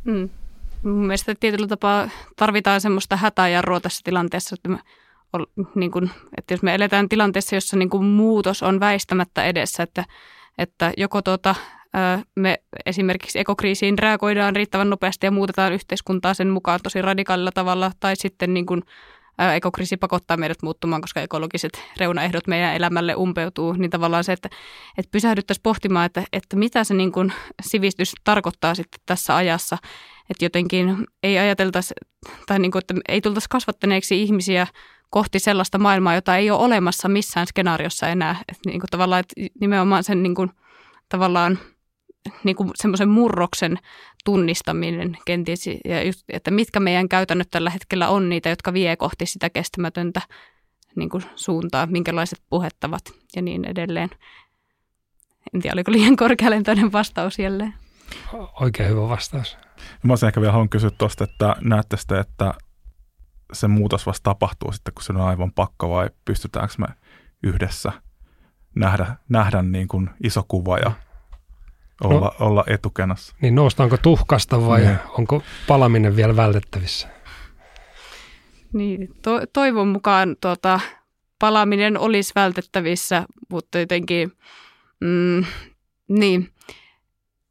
Mm. Mun mielestä tietyllä tapaa tarvitaan semmoista hätäjarrua tässä tilanteessa, että me niin kuin, että jos me eletään tilanteessa, jossa niin kuin muutos on väistämättä edessä, että, että joko tuota, me esimerkiksi ekokriisiin reagoidaan riittävän nopeasti ja muutetaan yhteiskuntaa sen mukaan tosi radikaalilla tavalla, tai sitten niin kuin, ekokriisi pakottaa meidät muuttumaan, koska ekologiset reunaehdot meidän elämälle umpeutuu, niin tavallaan se, että, että pysähdyttäisiin pohtimaan, että, että mitä se niin kuin sivistys tarkoittaa sitten tässä ajassa, että jotenkin ei ajateltaisi, tai niin kuin, että ei tultaisi kasvattaneeksi ihmisiä kohti sellaista maailmaa, jota ei ole olemassa missään skenaariossa enää. Että niin kuin tavallaan, että nimenomaan sen niin kuin, tavallaan niin kuin semmoisen murroksen tunnistaminen kenties, ja just, että mitkä meidän käytännöt tällä hetkellä on niitä, jotka vie kohti sitä kestämätöntä niin kuin suuntaa, minkälaiset puhettavat ja niin edelleen. En tiedä, oliko liian korkealentoinen vastaus jälleen. Oikein hyvä vastaus. Mä olisin ehkä vielä halunnut kysyä tuosta, että näette sitä, että se muutos vasta tapahtuu sitten, kun se on aivan pakko vai pystytäänkö me yhdessä nähdä, nähdä niin kuin iso kuva ja olla, no, olla etukenassa. Niin noustaanko tuhkasta vai niin. onko palaminen vielä vältettävissä? Niin, to, toivon mukaan tuota, palaminen olisi vältettävissä, mutta jotenkin, mm, niin,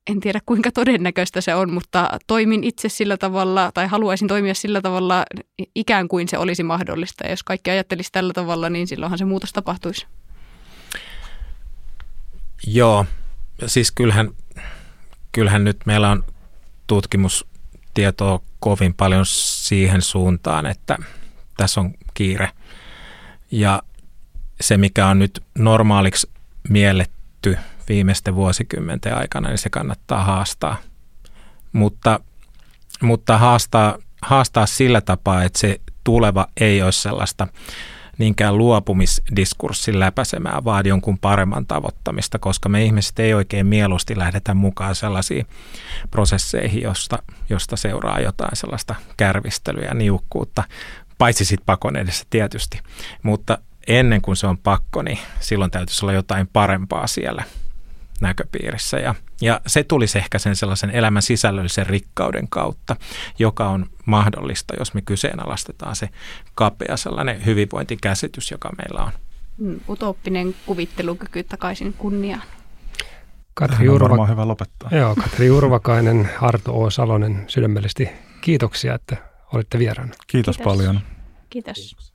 en tiedä kuinka todennäköistä se on, mutta toimin itse sillä tavalla tai haluaisin toimia sillä tavalla ikään kuin se olisi mahdollista. Ja jos kaikki ajattelisi tällä tavalla, niin silloinhan se muutos tapahtuisi. Joo, siis kyllähän, kyllähän nyt meillä on tutkimustietoa kovin paljon siihen suuntaan, että tässä on kiire. Ja se, mikä on nyt normaaliksi mielletty viimeisten vuosikymmenten aikana, niin se kannattaa haastaa. Mutta, mutta haastaa, haastaa sillä tapaa, että se tuleva ei ole sellaista niinkään luopumisdiskurssin läpäisemää, vaan jonkun paremman tavoittamista, koska me ihmiset ei oikein mieluusti lähdetä mukaan sellaisiin prosesseihin, josta, josta seuraa jotain sellaista kärvistelyä ja niukkuutta, paitsi sitten pakon edessä tietysti. Mutta ennen kuin se on pakko, niin silloin täytyisi olla jotain parempaa siellä – näköpiirissä. Ja, ja se tulisi ehkä sen sellaisen elämän sisällöllisen rikkauden kautta, joka on mahdollista, jos me kyseenalaistetaan se kapea sellainen hyvinvointikäsitys, joka meillä on. Mm, utooppinen kuvittelukyky takaisin kunniaan. Katri Urva... hyvä lopettaa. Joo, Katri Urvakainen, Arto O. Salonen, sydämellisesti kiitoksia, että olitte vieraana. Kiitos, Kiitos. paljon. Kiitos.